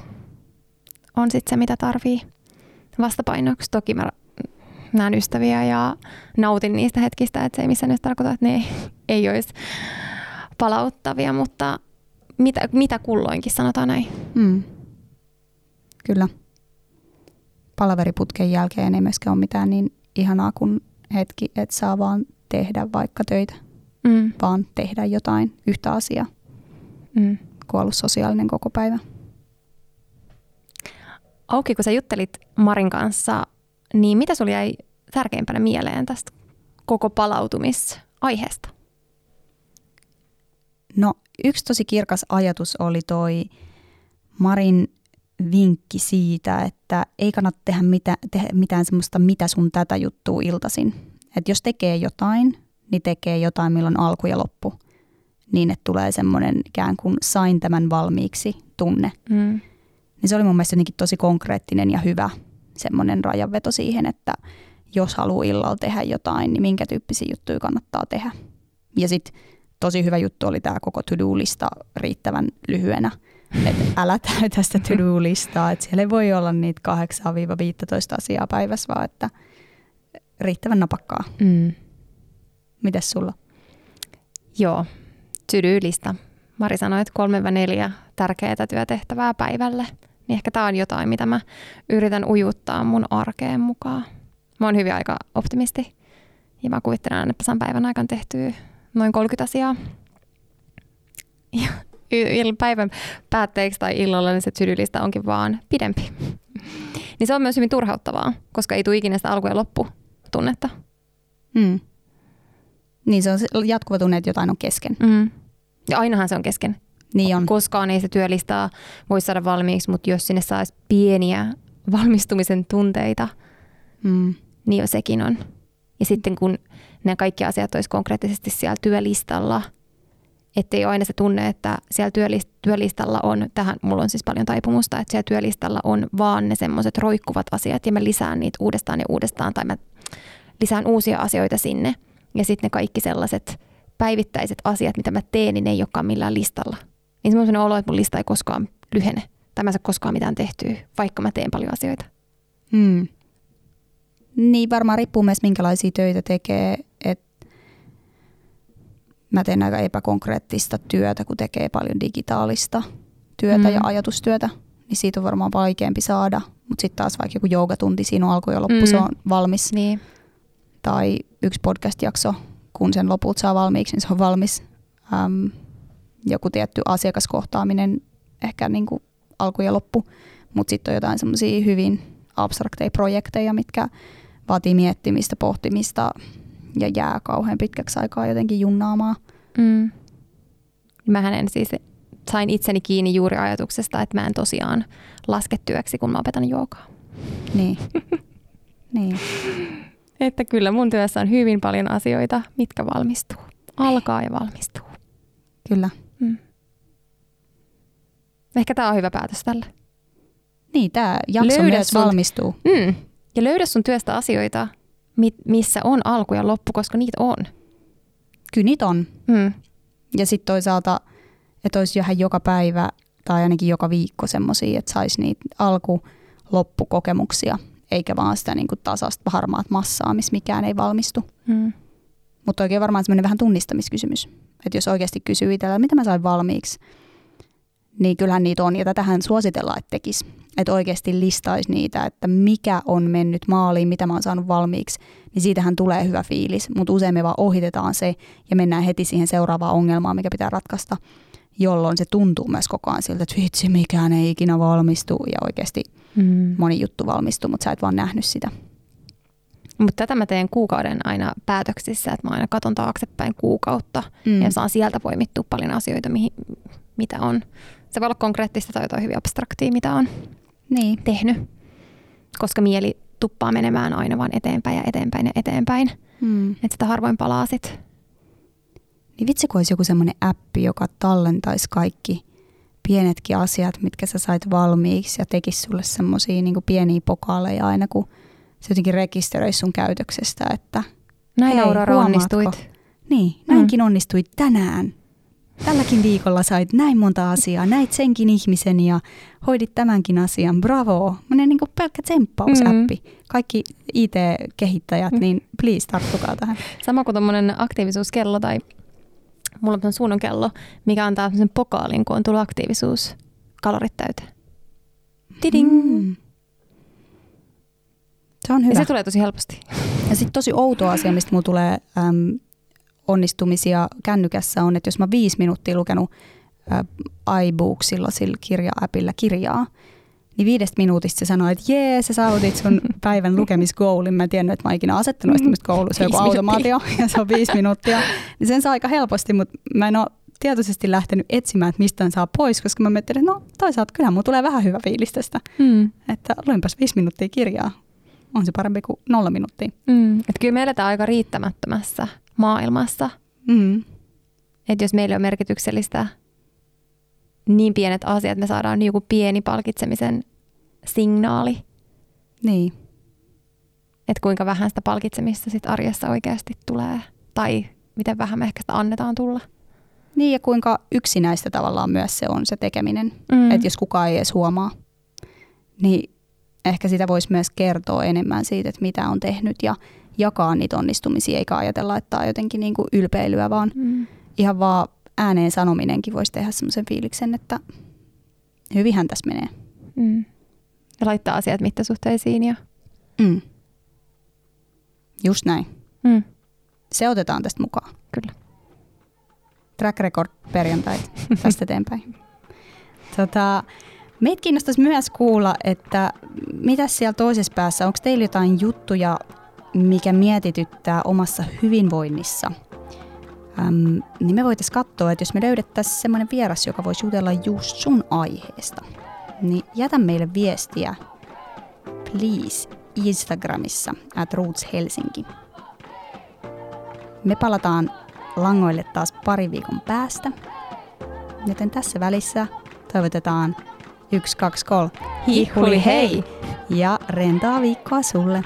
on sitten se, mitä tarvii vastapainoksi. Toki mä näen ystäviä ja nautin niistä hetkistä, että se ei missään tarkoita, että ne ei, ei olisi palauttavia, mutta mitä, mitä kulloinkin sanotaan näin. Mm. Kyllä. Palaveriputken jälkeen ei myöskään ole mitään niin ihanaa kuin hetki, että saa vaan tehdä vaikka töitä, mm. vaan tehdä jotain yhtä asiaa, mm. kun ollut sosiaalinen koko päivä. Auki, kun sä juttelit Marin kanssa, niin mitä sulla jäi tärkeimpänä mieleen tästä koko palautumisaiheesta? No yksi tosi kirkas ajatus oli toi Marin vinkki siitä, että ei kannata tehdä, mitä, tehdä mitään semmoista mitä sun tätä juttua iltasin. Että jos tekee jotain, niin tekee jotain milloin alku ja loppu. Niin, että tulee semmoinen ikään kuin sain tämän valmiiksi tunne. Mm. Niin se oli mun mielestä jotenkin tosi konkreettinen ja hyvä semmoinen rajanveto siihen, että jos haluaa illalla tehdä jotain, niin minkä tyyppisiä juttuja kannattaa tehdä. Ja sitten tosi hyvä juttu oli tämä koko to-do-lista riittävän lyhyenä – että älä täytä sitä to-do-listaa, että siellä ei voi olla niitä 8-15 asiaa päivässä, vaan että riittävän napakkaa. Mm. Mites sulla? Joo, to-do-lista. Mari sanoi, että kolme vai neljä tärkeää työtehtävää päivälle. Niin ehkä tämä on jotain, mitä mä yritän ujuttaa mun arkeen mukaan. Mä oon hyvin aika optimisti ja mä kuvittelen, että saan päivän aikana tehtyä noin 30 asiaa. Ja päivän päätteeksi tai illalla, niin se sydylista onkin vaan pidempi. niin se on myös hyvin turhauttavaa, koska ei tule ikinä sitä alku- ja loppu tunnetta. Mm. Niin se on jatkuva tunne, että jotain on kesken. Mm. Ja ainahan se on kesken. Niin on. Koskaan ei se työlistaa voi saada valmiiksi, mutta jos sinne saisi pieniä valmistumisen tunteita, Mm. niin jo sekin on. Ja sitten kun nämä kaikki asiat olisi konkreettisesti siellä työlistalla, ettei ole aina se tunne, että siellä työlist- työlistalla on, tähän mulla on siis paljon taipumusta, että siellä työlistalla on vaan ne semmoiset roikkuvat asiat ja mä lisään niitä uudestaan ja uudestaan tai mä lisään uusia asioita sinne. Ja sitten ne kaikki sellaiset päivittäiset asiat, mitä mä teen, niin ne ei olekaan millään listalla. Niin semmoinen olo, että mun lista ei koskaan lyhene tai mä en saa koskaan mitään tehtyä, vaikka mä teen paljon asioita. Mm. Niin varmaan riippuu myös minkälaisia töitä tekee. Mä teen aika epäkonkreettista työtä, kun tekee paljon digitaalista työtä Mm. ja ajatustyötä. Niin siitä on varmaan vaikeampi saada. Mutta sitten taas vaikka joku joogatunti, siinä on alku ja loppu, Mm. se on valmis. Niin. Tai yksi podcast-jakso, kun sen lopulta saa valmiiksi, niin se on valmis. Äm, joku tietty asiakaskohtaaminen, ehkä niin kuin alku ja loppu. Mutta sitten on jotain semmoisia hyvin abstrakteja projekteja, mitkä vaatii miettimistä, pohtimista ja jää kauhean pitkäksi aikaa jotenkin junnaamaan. Mm. Mähän en siis sain itseni kiinni juuri ajatuksesta, että mä en tosiaan laske työksi, kun mä opetan joogaa. Niin. niin. Että kyllä mun työssä on hyvin paljon asioita, mitkä valmistuu. Alkaa ja valmistuu. Kyllä. Mm. Ehkä tämä on hyvä päätös tälle. Niin, tämä jakso Löydä myös sun- valmistuu. Mm. Ja löydä sun työstä asioita, mi- missä on alku ja loppu, koska niitä on. Kyllä niitä on. Mm. Ja sitten toisaalta, että olisi vähän joka päivä tai ainakin joka viikko semmoisia, että saisi niitä alku-loppukokemuksia, eikä vaan sitä niin kuin tasasta harmaat massaa, missä mikään ei valmistu. Mm. Mutta oikein varmaan semmoinen vähän tunnistamiskysymys. Että jos oikeasti kysyy itsellä, mitä mä sain valmiiksi, niin kyllähän niitä on. Ja tätähän suositellaan, että tekisi. Että oikeasti listaisi niitä, että mikä on mennyt maaliin, mitä mä oon saanut valmiiksi. Niin siitähän tulee hyvä fiilis. Mutta usein me vaan ohitetaan se ja mennään heti siihen seuraavaan ongelmaan, mikä pitää ratkaista. Jolloin se tuntuu myös koko ajan siltä, että vitsi, mikään ei ikinä valmistu. Ja oikeasti Mm. moni juttu valmistuu, mutta sä et vaan nähnyt sitä. Mutta tätä mä teen kuukauden aina päätöksissä, että mä aina katon taaksepäin kuukautta Mm. ja saan sieltä poimittua paljon asioita, mihin, mitä on. Se voi olla konkreettista tai jotain hyvin abstraktia, mitä on Niin. tehnyt, koska mieli tuppaa menemään aina vaan eteenpäin ja eteenpäin ja eteenpäin. Mm. Että sitä harvoin palaa sit. Niin vitsi, kun olisi joku semmoinen appi, joka tallentaisi kaikki pienetkin asiat, mitkä sä sait valmiiksi ja tekisi sulle semmoisia niin pieniä pokaaleja aina, kun se jotenkin rekisteröisi sun käytöksestä, että Näin Aurora onnistuit. niin, näinkin onnistuit tänään. Tälläkin viikolla sait näin monta asiaa, näit senkin ihmisen ja hoidit tämänkin asian, bravo. Monen niin pelkkä tsemppausäppi. Kaikki IT-kehittäjät, niin please tarttukaa tähän. Sama kuin tuommoinen aktiivisuuskello tai mulla on suunnon kello, mikä antaa sen pokaalin, kun on tullut aktiivisuus kalorit täyteen. Tiding. Mm. Se on Ja hyvä. se tulee tosi helposti. Ja sitten tosi outo asia, mistä mulla tulee äm, onnistumisia kännykässä on, että jos mä viisi minuuttia lukenut ä, iBooksilla, sillä kirja-appilla kirjaa, niin viidestä minuutista se sanoo, että jee, sä saavutit sun päivän lukemisgoalin. Mä en tiennyt, että mä oon ikinä asettanut tämmöistä goalia. Se on joku automaatio ja se on viisi minuuttia. Niin sen saa aika helposti, mutta mä en ole tietoisesti lähtenyt etsimään, että mistä saa pois, koska mä mietin, että no toisaalta kyllä mulla tulee vähän hyvä fiilis tästä. Mm. Että luinpas viisi minuuttia kirjaa. On se parempi kuin nolla minuuttia. Mm. Et kyllä me eletään aika riittämättömässä maailmassa. Mm. Että jos meille on merkityksellistä niin pienet asiat, me saadaan joku pieni palkitsemisen signaali, Niin. että kuinka vähän sitä palkitsemista sit arjessa oikeasti tulee. Tai miten vähän me ehkä sitä annetaan tulla. Niin ja kuinka yksinäistä tavallaan myös se on se tekeminen, mm. että jos kukaan ei edes huomaa, niin ehkä sitä voisi myös kertoa enemmän siitä, että mitä on tehnyt ja jakaa niitä onnistumisia, eikä ajatella, että tämä on jotenkin niin kuin ylpeilyä, vaan Mm. ihan vaan ääneen sanominenkin voisi tehdä semmoisen fiiliksen, että hyvinhän tässä menee. Mm. Ja laittaa asiat mittasuhteisiin. Ja... Mm. Just näin. Mm. Se otetaan tästä mukaan. Kyllä. Track record perjantai tästä eteenpäin. Tota, meitä kiinnostaisi myös kuulla, että mitä siellä toisessa päässä, onko teillä jotain juttuja, mikä mietityttää omassa hyvinvoinnissa? äm, niin me voitaisiin katsoa, että jos me löydettäisiin semmoinen vieras, joka voisi jutella just sun aiheesta, niin jätä meille viestiä, please, Instagramissa at Roots Helsinki. Me palataan langoille taas pari viikon päästä, joten tässä välissä toivotetaan 1, 2, 3, Hihuli hei! ja rentaa viikkoa sulle.